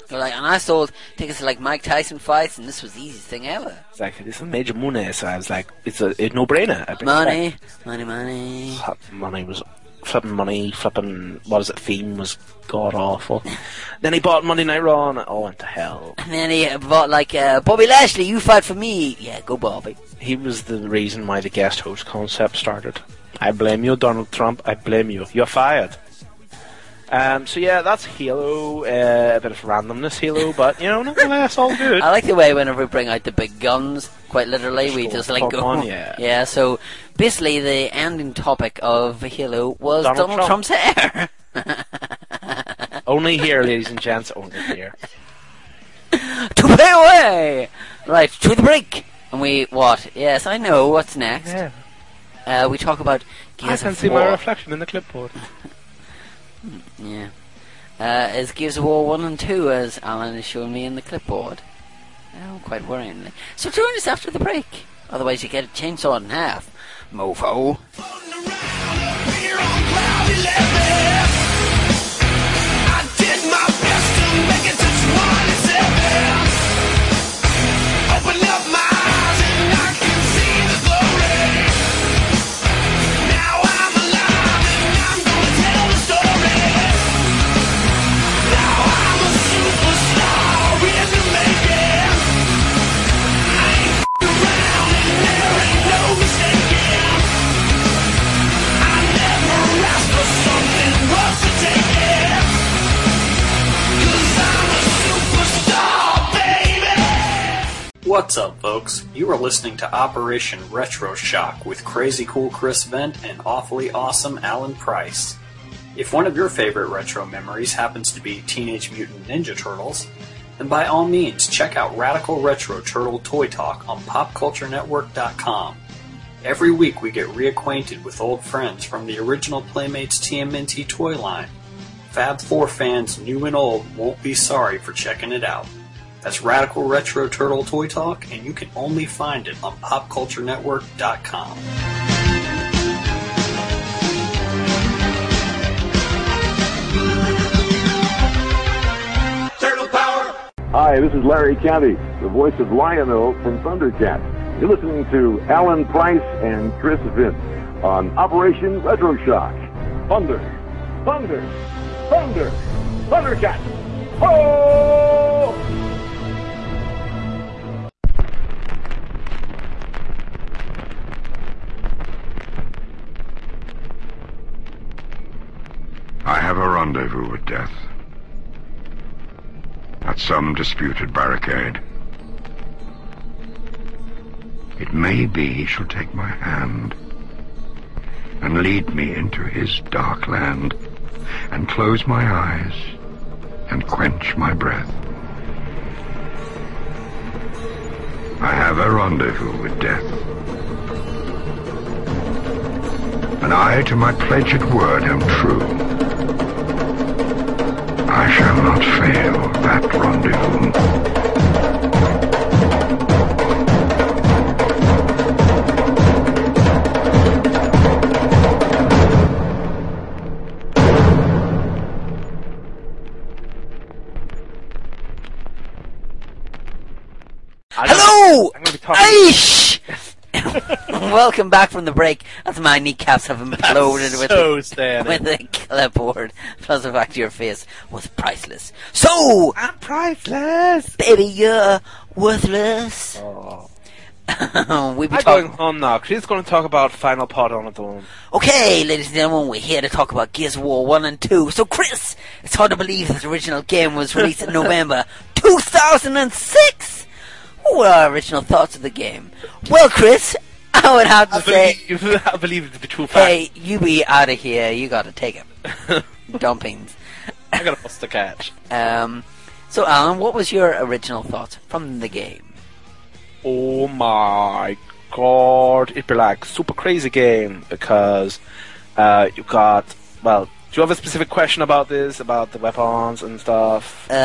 They're like, and I sold tickets to like Mike Tyson fights, and this was the easiest thing ever. It's like, this is major money, so I was like, it's a, a no-brainer. I bring. Money, money, money. Money was flipping money, flipping what is it? Theme was god awful. [laughs] then he bought Monday Night Raw, and it all went to hell. And then he bought like, uh, Bobby Lashley, you fight for me. Yeah, go Bobby. He was the reason why the guest host concept started. I blame you, Donald Trump. I blame you. You're fired. Um, so yeah, that's Halo. Uh, a bit of randomness, Halo, but you know, nonetheless, all good. [laughs] I like the way whenever we bring out the big guns, quite literally, we Sure, just like go. on, [laughs] yeah. yeah. So basically, the ending topic of Halo was Donald Donald, Trump. Trump's hair. [laughs] Only here, ladies and gents. Only here. to pay away. Right to the break. And we what? Yes, I know what's next. Yeah. Uh, we talk about I Gears can of see my reflection in the clipboard. Yeah. Uh, is Gears of War 1 and 2, as Alan has shown me in the clipboard. Oh, quite worryingly. So join us after the break. Otherwise, you get a chainsaw in half. Mofo. What's up, folks? You are listening to Operation Retro Shock with Crazy Cool Chris Vent and Awfully Awesome Alan Price. If one of your favorite retro memories happens to be Teenage Mutant Ninja Turtles, then by all means check out Radical Retro Turtle Toy Talk on PopCultureNetwork.com. Every week we get reacquainted with old friends from the original Playmates TMNT toy line. Fab 4 fans new and old won't be sorry for checking it out. That's Radical Retro Turtle Toy Talk, and you can only find it on PopCultureNetwork.com. Turtle power! Hi, this is Larry Kenney, the voice of Lion-O from Thundercats. You're listening to Alan Price and Chris Vince on Operation Retro Shock. Thunder, thunder, thunder, Thundercats. Oh! I have a rendezvous with death. At some disputed barricade. It may be he shall take my hand and lead me into his dark land and close my eyes and quench my breath. I have a rendezvous with death. And I to my pledged word am true. I shall not fail that [laughs] Welcome back from the break. That's my kneecaps have imploded with, so with the clipboard. Plus the fact your face was priceless. So, I'm priceless. baby, you're worthless. Oh. [laughs] we be I'm talking. going home now. She's going to talk about Final Pod on its own. Okay, ladies and gentlemen, we're here to talk about Gears of War 1 and 2. So, Chris, it's hard to believe this original game was released in [laughs] November 2006. What were our original thoughts of the game? Well, Chris, [laughs] I would have to I say, believe, [laughs] I believe it to be true fact. hey, you be out of here. You gotta take it. [laughs] Dumpings. I got a bust to catch. Um, so, Alan, what was your original thought from the game? Oh my god, it'd be like super crazy game because uh, you got well. Do you have a specific question about this, about the weapons and stuff? Um,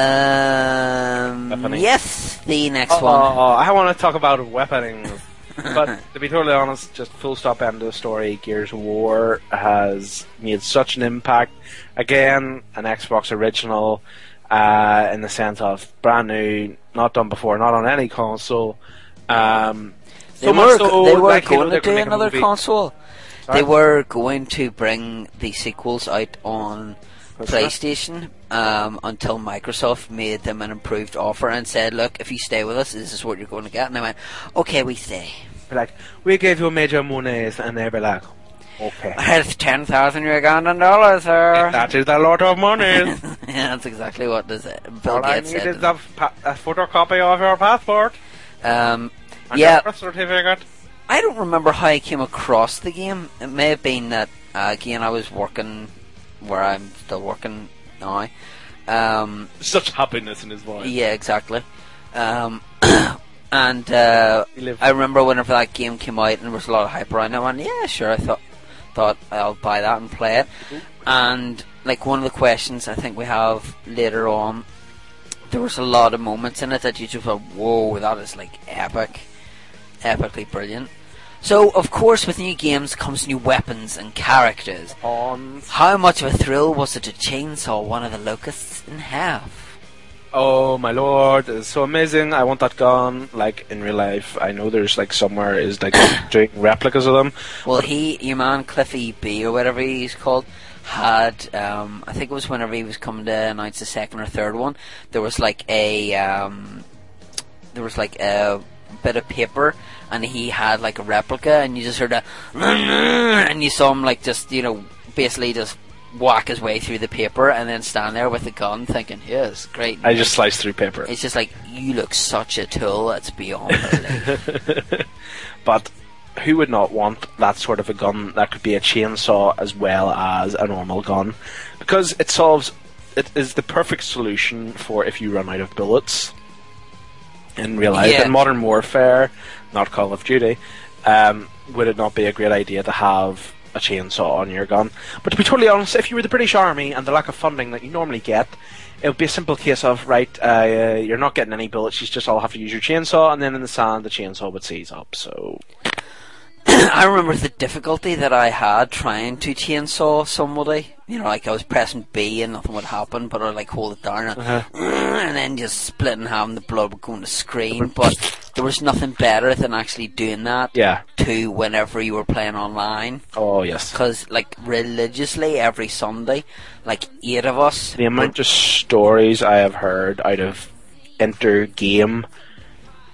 Weaponing. yes, the next oh, one. I want to talk about weaponing. But to be totally honest, just full stop end of the story. Gears of War has made such an impact. Again, an Xbox original uh, in the sense of brand new, not done before, not on any console. Um, They so were, so, they were like, you know, going to do another console. Sorry? They were going to bring the sequels out on? PlayStation um, until Microsoft made them an improved offer and said, "Look, if you stay with us, this is what you're going to get." And I went, "Okay, we stay." Like, we gave you a major Monets, and they were like, Okay. [laughs] It's 10,000 Ugandan dollars, sir. [laughs] That is a lot of money. [laughs] yeah, that's exactly what this, uh, Bill All I Gates need said. is a, pa- a photocopy of your passport. Um, And yeah, your certificate. I don't remember how I came across the game. It may have been that uh, again I was working where I'm still working now. Um, Such happiness in his voice. yeah, exactly. Um, [coughs] and uh, I remember whenever that game came out and there was a lot of hype around it. I went, yeah, sure. I thought thought I'll buy that and play it. And like one of the questions I think we have later on, there was a lot of moments in it that you just went, whoa, that is like epic, epically brilliant. So of course, with new games comes new weapons and characters. Pawns. How much of a thrill was it to chainsaw one of the locusts in half? Oh my lord, it's so amazing. I want that gun, like in real life. I know there's like somewhere is like [coughs] doing replicas of them. Well, he, your man Cliffy B or whatever he's called, had um, I think it was whenever he was coming to announce the second or third one. There was like a um, there was like a bit of paper, and he had like a replica, and you just heard a and you saw him like just you know basically just whack his way through the paper and then stand there with a gun thinking yes great I just sliced through paper. it's just like you look such a tool it's beyond [laughs] But who would not want that sort of a gun that could be a chainsaw as well as a normal gun? Because it solves. It is the perfect solution for if you run out of bullets in real life. Yeah. In modern warfare, not Call of Duty, um, would it not be a great idea to have a chainsaw on your gun? But to be totally honest, if you were the British Army and the lack of funding that you normally get, it would be a simple case of right, uh, you're not getting any bullets. You just all have to use your chainsaw, and then in the sand, the chainsaw would seize up. So [coughs] I remember the difficulty that I had trying to chainsaw somebody. You know, like I was pressing B and nothing would happen, but I'd like hold it down and, Uh-huh. [coughs] and then just split in half and the blood would go on the screen. But there was nothing better than actually doing that yeah. to whenever you were playing online. Oh yes. Because, like, religiously every Sunday, like eight of us. The amount of stories I have heard out of inter-game,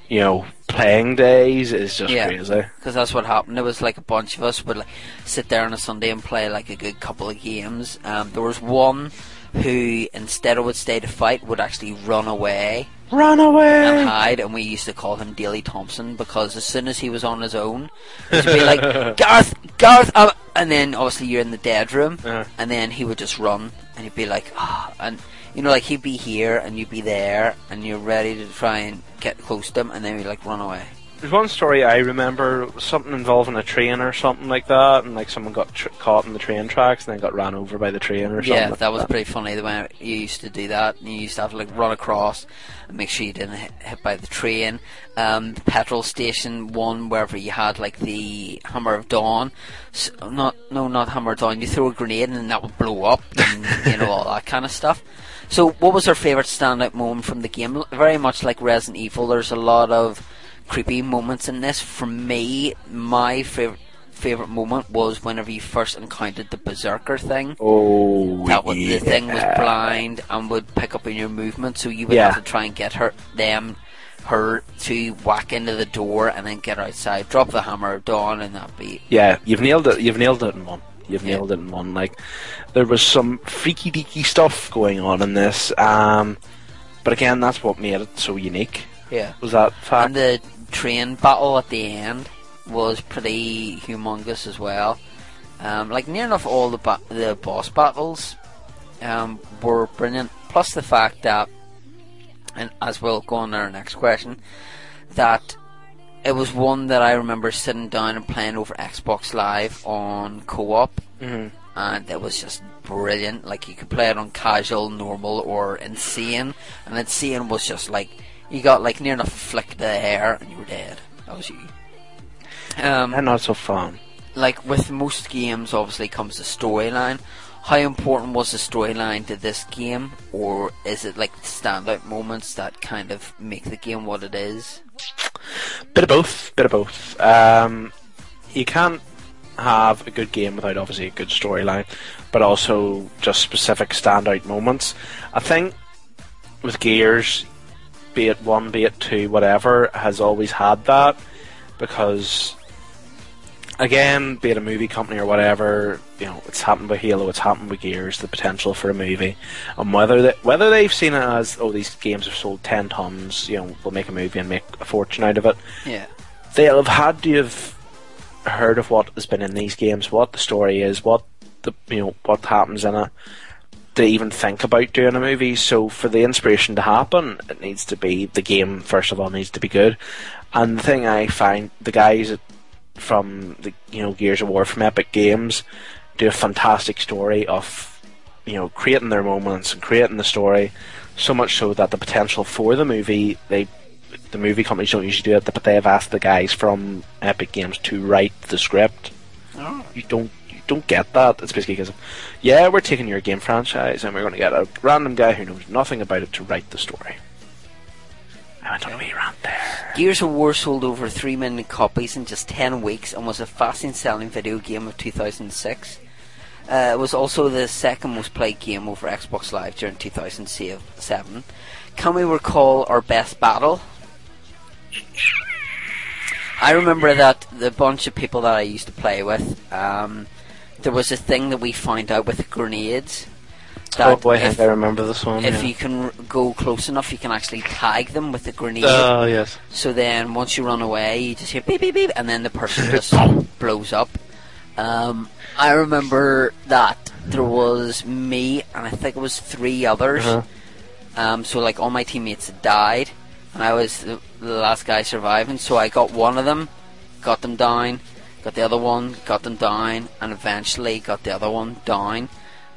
you know, playing days is just yeah, crazy. because that's what happened. There was like a bunch of us would like sit there on a Sunday and play like a good couple of games. Um, there was one who instead of would stay to fight would actually run away Run away! and hide, and we used to call him Daly Thompson because as soon as he was on his own, he'd be like [laughs] Garth, Garth, uh, and then obviously you're in the dead room, Uh-huh. and then he would just run, and he'd be like, ah, and you know, like he'd be here and you'd be there, and you're ready to try and get close to him, and then he'd like run away. There's one story I remember, something involving a train or something like that, and like someone got tr- caught in the train tracks and then got ran over by the train or something. Yeah, like that was pretty funny the way you used to do that. And you used to have to like run across and make sure you didn't hit, hit by the train. Um, the petrol station one, wherever you had like the Hammer of Dawn. S not no, not Hammer of Dawn. You throw a grenade and then that would blow up, and you know all that kind of stuff. So, what was our favorite standout moment from the game? Very much like Resident Evil. There's a lot of creepy moments in this. For me, my favorite favorite moment was whenever you first encountered the berserker thing. Oh, That was, the thing was blind and would pick up on your movement, so you would Yeah. have to try and get her, them, her to whack into the door and then get outside, drop the hammer of dawn, and that'd be Yeah, you've nailed it. You've nailed it in one. You've nailed it in one. Like there was some freaky deaky stuff going on in this. Um, but again, that's what made it so unique. yeah. Was that fact? And the train battle at the end was pretty humongous as well. Um, like near enough all the ba- the boss battles um, were brilliant. Plus the fact that, and as we'll go on to our next question, that it was one that I remember sitting down and playing over Xbox Live on co-op, Mhm. and it was just brilliant. Like you could play it on casual, normal, or insane, and insane was just like you got like near enough flick the hair and you were dead. That was you. Um, and not so fun. like with most games, obviously comes the storyline. How important was the storyline to this game, or is it like standout moments that kind of make the game what it is? Bit of both. Bit of both. Um, you can't have a good game without obviously a good storyline, but also just specific standout moments. I think with Gears, be it one, be it two, whatever, has always had that because again, be it a movie company or whatever, you know, it's happened with Halo, it's happened with Gears, the potential for a movie, and whether they, whether they've seen it as oh these games have sold ten tons, you know, we'll make a movie and make a fortune out of it. Yeah. They'll have had to have heard of what has been in these games, what the story is, what the you know what happens in it. To even think about doing a movie, so for the inspiration to happen, it needs to be the game. First of all, needs to be good, and the thing I find the guys from the you know Gears of War from Epic Games do a fantastic story of you know creating their moments and creating the story so much so that the potential for the movie they the movie companies don't usually do it but they have asked the guys from Epic Games to write the script Oh. you don't don't get that it's basically because yeah we're taking your game franchise and we're going to get a random guy who knows nothing about it to write the story I went on a wee rant there Gears of War sold over 3 million copies in just 10 weeks and was the fastest selling video game of 2006. Uh, it was also the second most played game over Xbox Live during 2007. Can we recall our best battle? I remember that the bunch of people that I used to play with, um, there was a thing that we found out with the grenades. oh boy I if- I remember this one if yeah. you can go close enough, you can actually tag them with a grenade. Oh, yes. So then, once you run away, you just hear beep beep beep, and then the person [laughs] just blows up. Um, I remember that there was me, and I think it was three others. Uh-huh. Um, so like all my teammates had died, and I was the, the last guy surviving. So I got one of them, got them down, got the other one, got them down, and eventually got the other one down.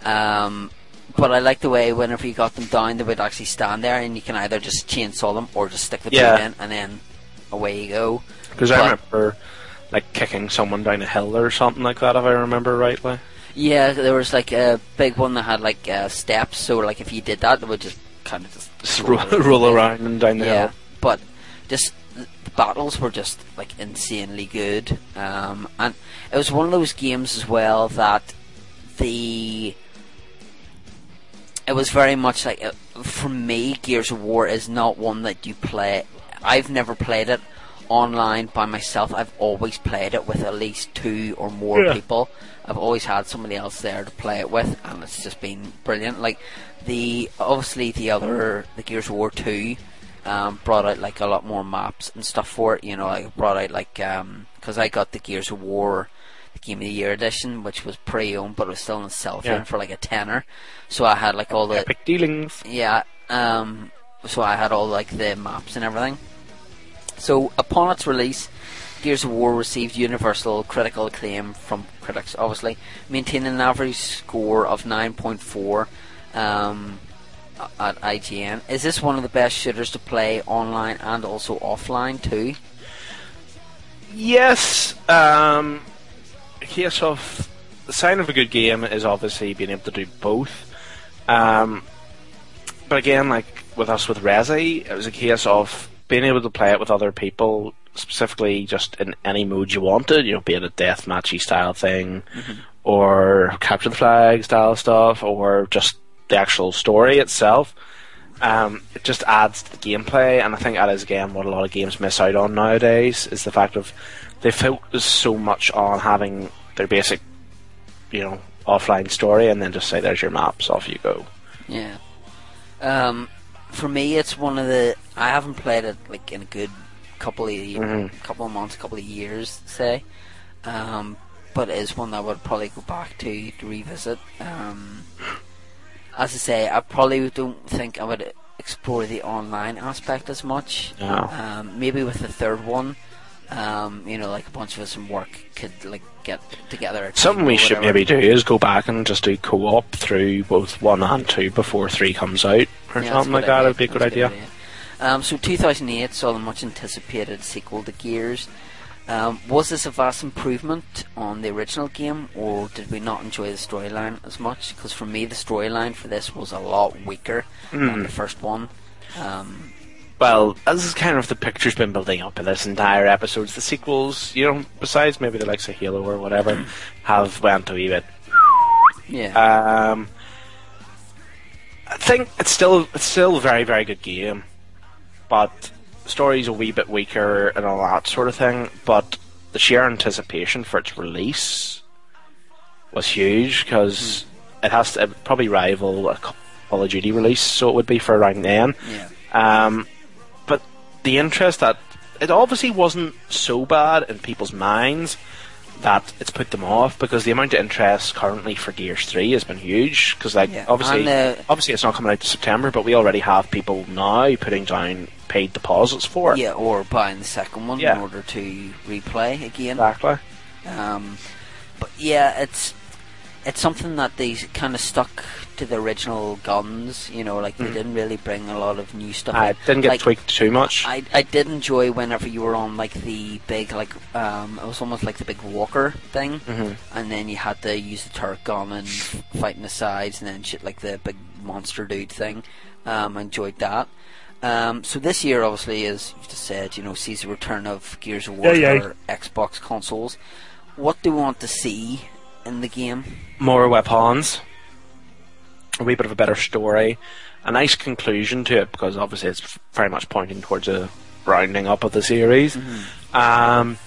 Um, but I like the way whenever you got them down, they would actually stand there, and you can either just chainsaw them or just stick the Yeah. in, and then away you go. Because I remember like kicking someone down a hill or something like that, if I remember rightly. Yeah, there was like a big one that had like uh, steps, so like if you did that, it would just kind of just, Just roll, [laughs] roll around and down the yeah, hill. but just the battles were just like insanely good, um, and it was one of those games as well that the it was very much like uh, for me, Gears of War is not one that you play. I've never played it online by myself. I've always played it with at least two or more Yeah. people. I've always had somebody else there to play it with, and it's just been brilliant. Like the obviously the other the Gears of War two um, brought out like a lot more maps and stuff for it. You know, like brought out like because I got the Gears of War the Game of the Year edition, which was pre-owned, but it was still on sale Yeah. for like a tenner. So I had like all the Epic dealings. yeah. Um, so I had all like the maps and everything. So upon its release, Gears of War received universal critical acclaim from critics, obviously, maintaining an average score of 9.4 um, at IGN. Is this one of the best shooters to play online and also offline too? Yes, um, a case of the sign of a good game is obviously being able to do both. Um, but again, like with us with Resi, it was a case of being able to play it with other people, specifically just in any mode you wanted. You know, be it a deathmatchy style thing, or capture the flag style stuff, or just the actual story itself. Um, it just adds to the gameplay, and I think that is again what a lot of games miss out on nowadays is the fact of they focus so much on having their basic, you know, offline story, and then just say, "There's your maps, off you go." Yeah. Um, for me, it's one of the. I haven't played it like in a good couple of Mhm. couple of months, couple of years, say. Um, but it is one that I would probably go back to to revisit. Um, as I say, I probably don't think I would explore the online aspect as much. No. Um, maybe with the third one, um, you know, like a bunch of us in work could like get together. Something we should maybe do is go back and just do co-op through both one and two before three comes out, or Yeah, something like that. idea. Would be a good That's idea. Um, so 2008 saw the much anticipated sequel to Gears. Um, was this a vast improvement on the original game, or did we not enjoy the storyline as much? Because for me, the storyline for this was a lot weaker Hmm. than the first one. Um, Well, this is kind of the picture's been building up in this entire episode. The sequels, you know, besides maybe the likes of Halo or whatever, [clears throat] have went a wee bit. yeah. Um, I think it's still it's still a very very good game, but story's a wee bit weaker and all that sort of thing. But the sheer anticipation for its release was huge because it has to it probably rival a Call of Duty release, so it would be for around then. Yeah. Um, but the interest that it obviously wasn't so bad in people's minds that it's put them off because the amount of interest currently for Gears Three has been huge. Because like Yeah, obviously, and, uh, obviously it's not coming out to September, but we already have people now putting down paid deposits for it. Yeah, or buying the second one Yeah. in order to replay again. Exactly. Um, but yeah, it's it's something that they kind of stuck to the original guns. You know, like they Mhm. didn't really bring a lot of new stuff. I in. didn't get like, tweaked too much. I I did enjoy whenever you were on like the big like um it was almost like the big walker thing, Mhm. and then you had to use the turret gun and fighting the sides and then shit like the big monster dude thing. Um, I enjoyed that. Um, so this year, obviously, as you've just said, you know, sees the return of Gears of War Yeah, yeah. for Xbox consoles. What do we want to see in the game? more weapons, a wee bit of a better story, a nice conclusion to it because obviously it's very much pointing towards a rounding up of the series. Um,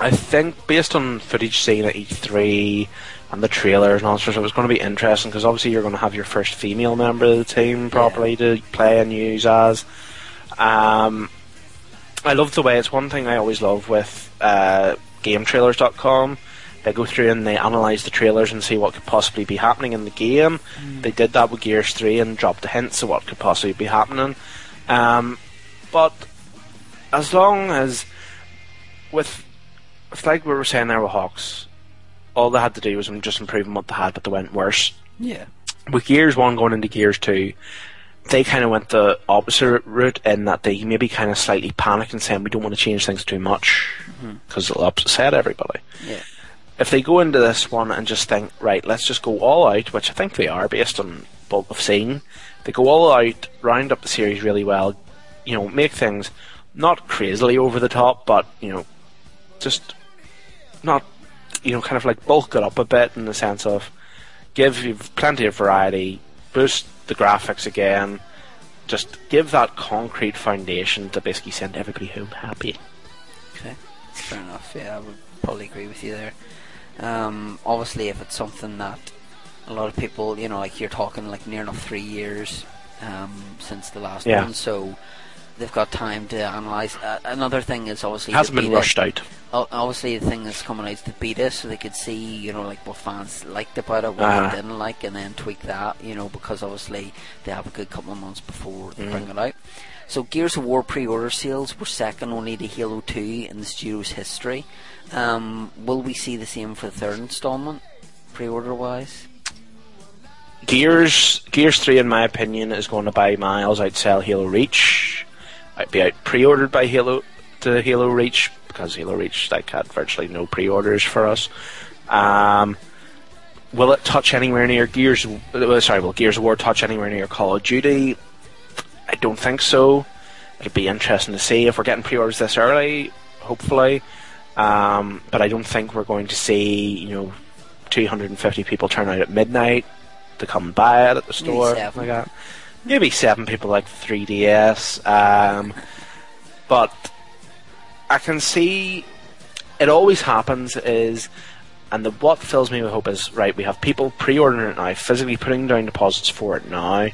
I think based on footage seen at E3 and the trailers and all sorts, it was going to be interesting because obviously you're going to have your first female member of the team properly to play and use as. Um, I love the way it's one thing I always love with uh, GameTrailers.com. They go through and they analyze the trailers and see what could possibly be happening in the game. They did that with Gears 3 and dropped the hints of what could possibly be happening. Um, but as long as with it's like we were saying there with HAWX, all they had to do was just improving what they had, but they went worse. Yeah. With Gears One going into Gears Two, they kind of went the opposite route in that they maybe kind of slightly panicked and saying we don't want to change things too much mm-hmm. because it'll upset everybody. Yeah. If they go into this one and just think, right, let's just go all out, which I think they are based on what we've seen, they go all out, round up the series really well, you know, make things not crazily over the top, but you know, just not, you know, kind of like bulk it up a bit in the sense of give you plenty of variety, boost the graphics again, just give that concrete foundation to basically send everybody home happy. Okay, fair enough. Yeah, I would probably agree with you there. Um, obviously, if it's something that a lot of people, you know, like you're talking like near enough three years um, since the last Yeah. one, so they've got time to analyze. Uh, another thing is obviously hasn't been rushed out. Obviously, the thing that's coming out is the beta, so they could see, you know, like what fans liked about it, what Uh-huh. they didn't like, and then tweak that, you know, because obviously they have a good couple of months before they bring Mhm. it out. So Gears of War pre-order sales were second only to Halo 2 in the studio's history. Um, will we see the same for the third installment, pre-order wise? Gears Gears Three, in my opinion, is going to buy miles outsell Halo Reach. Be out pre-ordered by Halo to Halo Reach because Halo Reach like had virtually no pre-orders for us. Um, will it touch anywhere near Gears? uh, Sorry, will Gears of War touch anywhere near Call of Duty? I don't think so. It'll be interesting to see if we're getting pre-orders this early. Hopefully, um, but I don't think we're going to see you know 250 people turn out at midnight to come buy it at the store. Like that. Maybe seven people like 3DS. Um, but I can see it always happens is, and the what fills me with hope is right. We have people pre-ordering it now, physically putting down deposits for it now.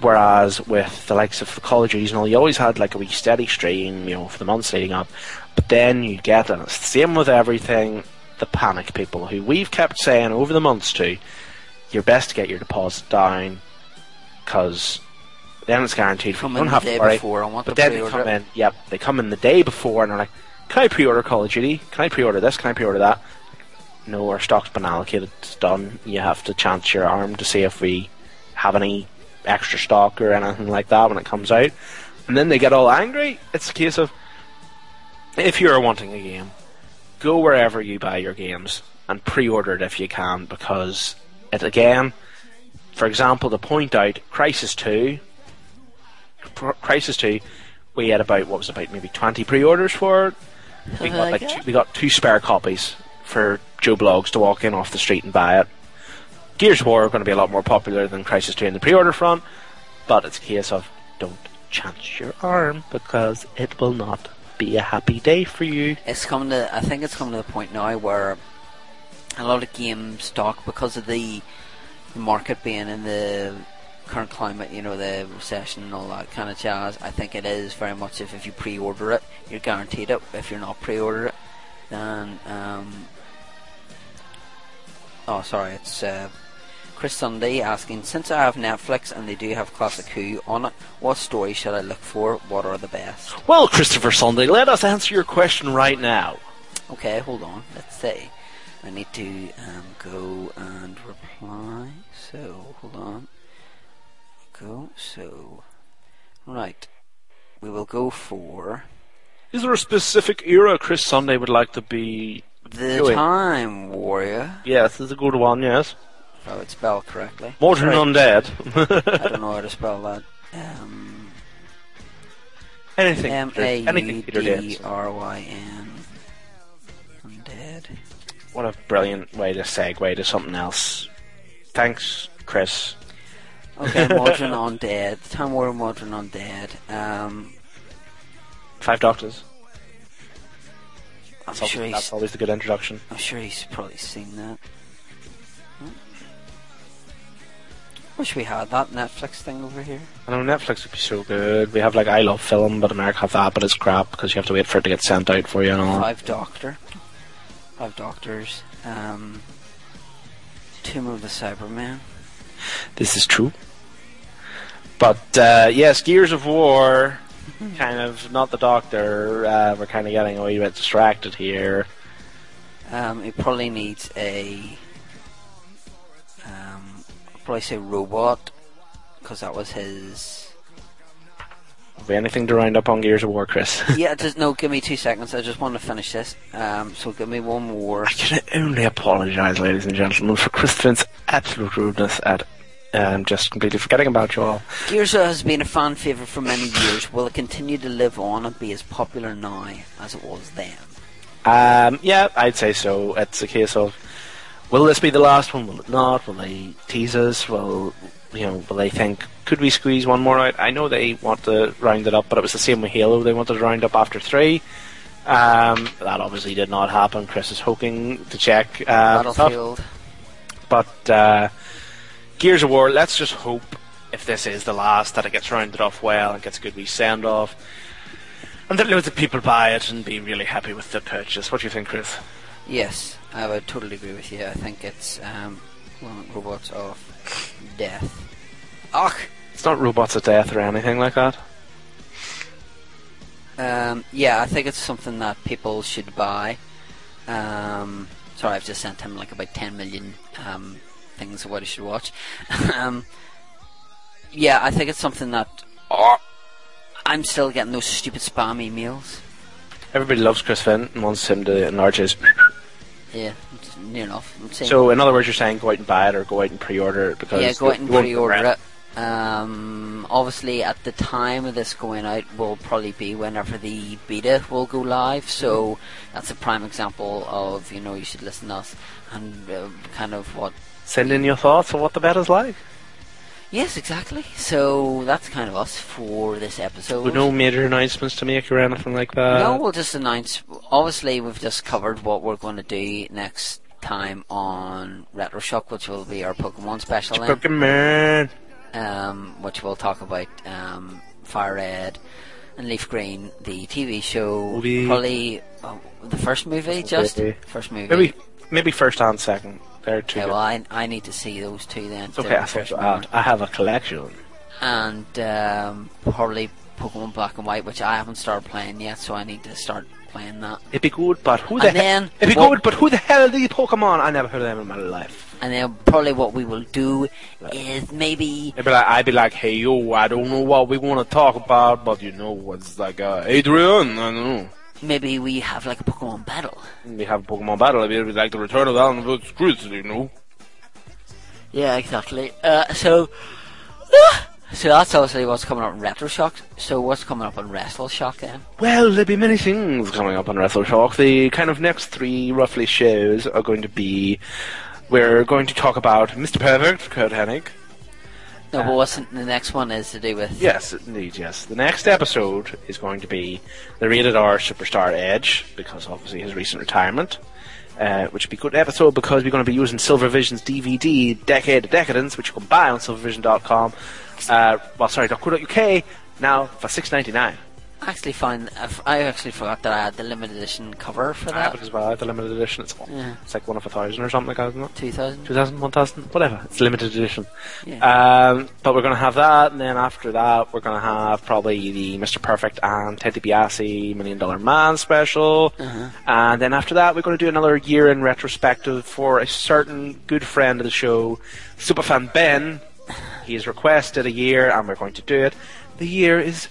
Whereas with the likes of the Call of all, you always had like a wee steady stream, you know, for the months leading up. But then you get, and it's the same with everything, the panic people who we've kept saying over the months to, you're best to get your deposit down because then it's guaranteed. Come you don't have day to worry. before, I want but then they come in. Yep, they come in the day before and they're like, "Can I pre-order Call of Duty? Can I pre-order this? Can I pre-order that?" No, our stock's been allocated. It's done. You have to chance your arm to see if we have any extra stock or anything like that when it comes out. And then they get all angry. It's a case of if you're wanting a game, go wherever you buy your games and pre-order it if you can because it again, for example, to point out Crysis Two, Crysis Two, we had about what was it, about maybe twenty pre-orders for it. We got like two, we got two spare copies for Joe Bloggs to walk in off the street and buy it. Gears of War are going to be a lot more popular than Crysis 2 in the pre-order front, but it's a case of don't chance your arm because it will not be a happy day for you. It's coming to. I think it's coming to the point now where a lot of game stock, because of the, the market being in the current climate, you know, the recession and all that kind of jazz. I think it is very much if if you pre-order it, you're guaranteed it. If you're not pre-order it, then um, oh, sorry, it's. Uh, Chris Sunday asking, since I have Netflix and they do have Classic Who on it, what story should I look for? What are the best? Well, Christopher Sunday, let us answer your question right now. Okay, hold on. Let's see. I need to um, go and reply. So, hold on. Go. So, right. We will go for Is there a specific era Chris Sunday would like to be the doing? Time Warrior. Yes, is a good one, yes. If I would spell correctly. Modern Sorry. Undead. I don't know how to [laughs] spell that. Um, Anything, M A anything U D. R Y N. What a brilliant way to segue to something else. Thanks, Chris. Okay, Modern [laughs] Undead. Time Warrior Modern Undead. Um, Five Doctors. I'm That's, sure always, he's. that's always the good introduction. I'm sure he's probably seen that. Hmm. Wish we had that Netflix thing over here. I know Netflix would be so good. We have like I Love Film, but America have that, but it's crap because you have to wait for it to get sent out for you and all. Five Doctor. Five Doctors. Um, Tomb of the Cybermen. This is true. But uh, yes, Gears of War, kind of not the Doctor. Uh, we're kind of getting a wee bit distracted here. Um, he probably needs a. Um, I'll probably say robot, because that was his. Anything to round up on Gears of War, Chris? [laughs] yeah, just no. Give me two seconds. I just want to finish this. Um, so give me one more. I can only apologise, ladies and gentlemen, for Chris Finn's absolute rudeness at um, just completely forgetting about you all. Gears of has been a fan favourite for many years. Will it continue to live on and be as popular now as it was then? Um, yeah, I'd say so. It's a case of will this be the last one? Will it not? Will they tease us? Will you know? Will they think could we squeeze one more out? I know they want to round it up, but it was the same with Halo. They wanted to round up after three. Um, that obviously did not happen. Chris is hoping to check stuff. Battlefield. But uh, Gears of War, let's just hope if this is the last that it gets rounded off well and gets a good wee send off. And that loads of people buy it and be really happy with the purchase. What do you think, Chris? Yes, I would totally agree with you. I think it's um, well, robots of death. Ugh. It's not robots of death or anything like that. Um, yeah, I think it's something that people should buy. Um, sorry, I've just sent him like about 10 million um, things of what he should watch. [laughs] um, yeah, I think it's something that. Oh, I'm still getting those stupid spam emails. Everybody loves Chris Finn and wants him to enlarge his. Yeah, near enough. So, in other words, you're saying go out and buy it or go out and pre-order it because yeah, go out and pre-order it. Um, obviously, at the time of this going out, will probably be whenever the beta will go live. So that's a prime example of you know you should listen to us and uh, kind of what. Send in your thoughts on what the beta's like. Yes, exactly. So that's kind of us for this episode. With no major announcements to make or anything like that. no, we'll just announce. Obviously, we've just covered what we're going to do next time on Retro Shock, which will be our Pokemon special. then. Pokemon. um, which we'll talk about um, Fire Red and Leaf Green, the TV show. Movie. Probably oh, the first movie, just movie. first movie. Maybe, maybe first and second. They're two. Okay, well, I, I need to see those two then. It's okay. I, refresh thought I, memory. I have a collection. And um, probably Pokemon Black and White, which I haven't started playing yet, so I need to start playing that. It'd be good, but who the And hell? then It'd be what- good, but who the hell are these Pokemon? I never heard of them in my life. And then probably what we will do is maybe I'd be like, I'd be like, hey yo, I don't know what we want to talk about, but you know, what's like uh, Adrian. I don't know. maybe we have like a Pokemon battle. We have a Pokemon battle. It'd be like the return of Alan Woods you know. Yeah, exactly. Uh, so, so that's obviously what's coming up on Retro Shock. So what's coming up on WrestleShock then? Well, there'll be many things coming up on WrestleShock. The kind of next three, roughly, shows are going to be. We're going to talk about Mr. Perfect, Curt Hennig. No, but what's the next one is to do with? Yes, indeed, yes. The next episode is going to be the rated R Superstar Edge, because obviously his recent retirement. Uh, which would be a good episode because we're going to be using Silvervision's DVD, Decade of Decadence, which you can buy on silvervision.com. Uh, well, sorry, .co.uk now for six ninety nine. I actually find I've- actually forgot that I had the limited edition cover for I have that. it as well. I have the limited edition. It's, Yeah. it's like one of a thousand or something like that, isn't it? 2000? 2000, 1000, whatever. It's limited edition. Yeah. Um, but we're going to have that, and then after that, we're going to have probably the Mr. Perfect and Ted DiBiase Million Dollar Man special. Uh-huh. And then after that, we're going to do another year in retrospective for a certain good friend of the show, Superfan Ben. He has requested a year, and we're going to do it. The year is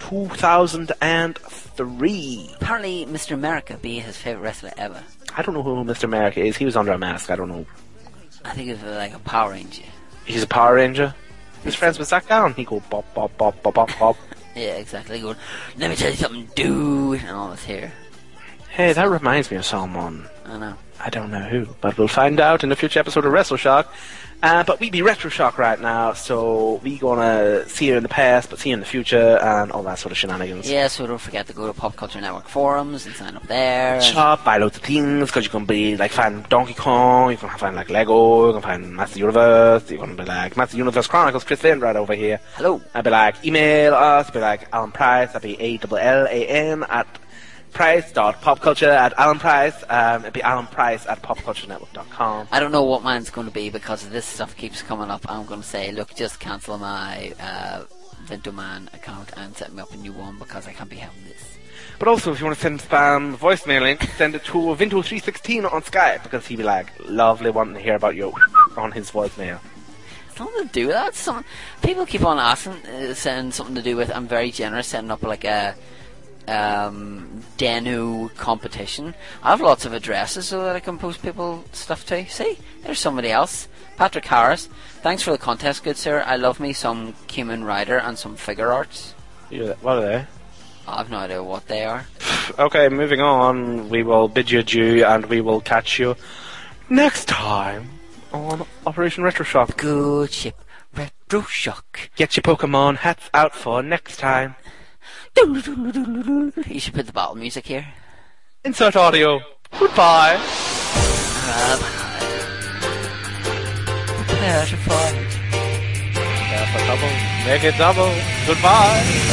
2003. Apparently, Mr. America be his favorite wrestler ever. I don't know who Mr. America is. He was under a mask. I don't know. I think it's like a Power Ranger. He's a Power Ranger. He's friends with Zach Gowen. He go bop bop bop bop bop bop. [laughs] Yeah, exactly. Going, let me tell you something, dude, and all this here. Hey, that reminds me of someone. I know. I don't know who, but we'll find out in a future episode of WrestleShock. Uh, but we be Retro Shock right now, so we gonna see you in the past, but see you in the future, and all that sort of shenanigans. Yeah, so don't forget to go to Pop Culture Network forums and sign up there. Shop, buy loads of things, because you can be like find Donkey Kong, you can find like Lego, you can find Master Universe, you can be like Master Universe Chronicles, Chris Finn right over here. Hello. I'd be like, email us, be like Allan Price, that'd be A-L-L-A-N at price.popculture at Allan Price, um, it'd be Allan Price at popculturenetwork.com. I don't know what mine's going to be because this stuff keeps coming up. I'm going to say, look, just cancel my uh, Vintoman account and set me up a new one because I can't be having this. But also, if you want to send spam voicemail link, send it to Vinto316 on Skype, because he'd be like, lovely wanting to hear about you [laughs] on his voicemail. Something to do with that. Some people keep on asking, uh, saying something to do with. I'm very generous, setting up like a um, Denu competition. I have lots of addresses so that I can post people stuff to. See, there's somebody else. Patrick Harris. Thanks for the contest, good sir. I love me some Kamen Rider and some Figuarts. Yeah, What are they? I've no idea what they are. [sighs] Okay, moving on. We will bid you adieu, and we will catch you next time on Operation Retro Shock. Good ship, Retro Shock. Get your Pokemon hats out for next time. You should put the battle music here. Insert audio. Goodbye. Prepare to fight. Prepare for double. Make it double. Goodbye.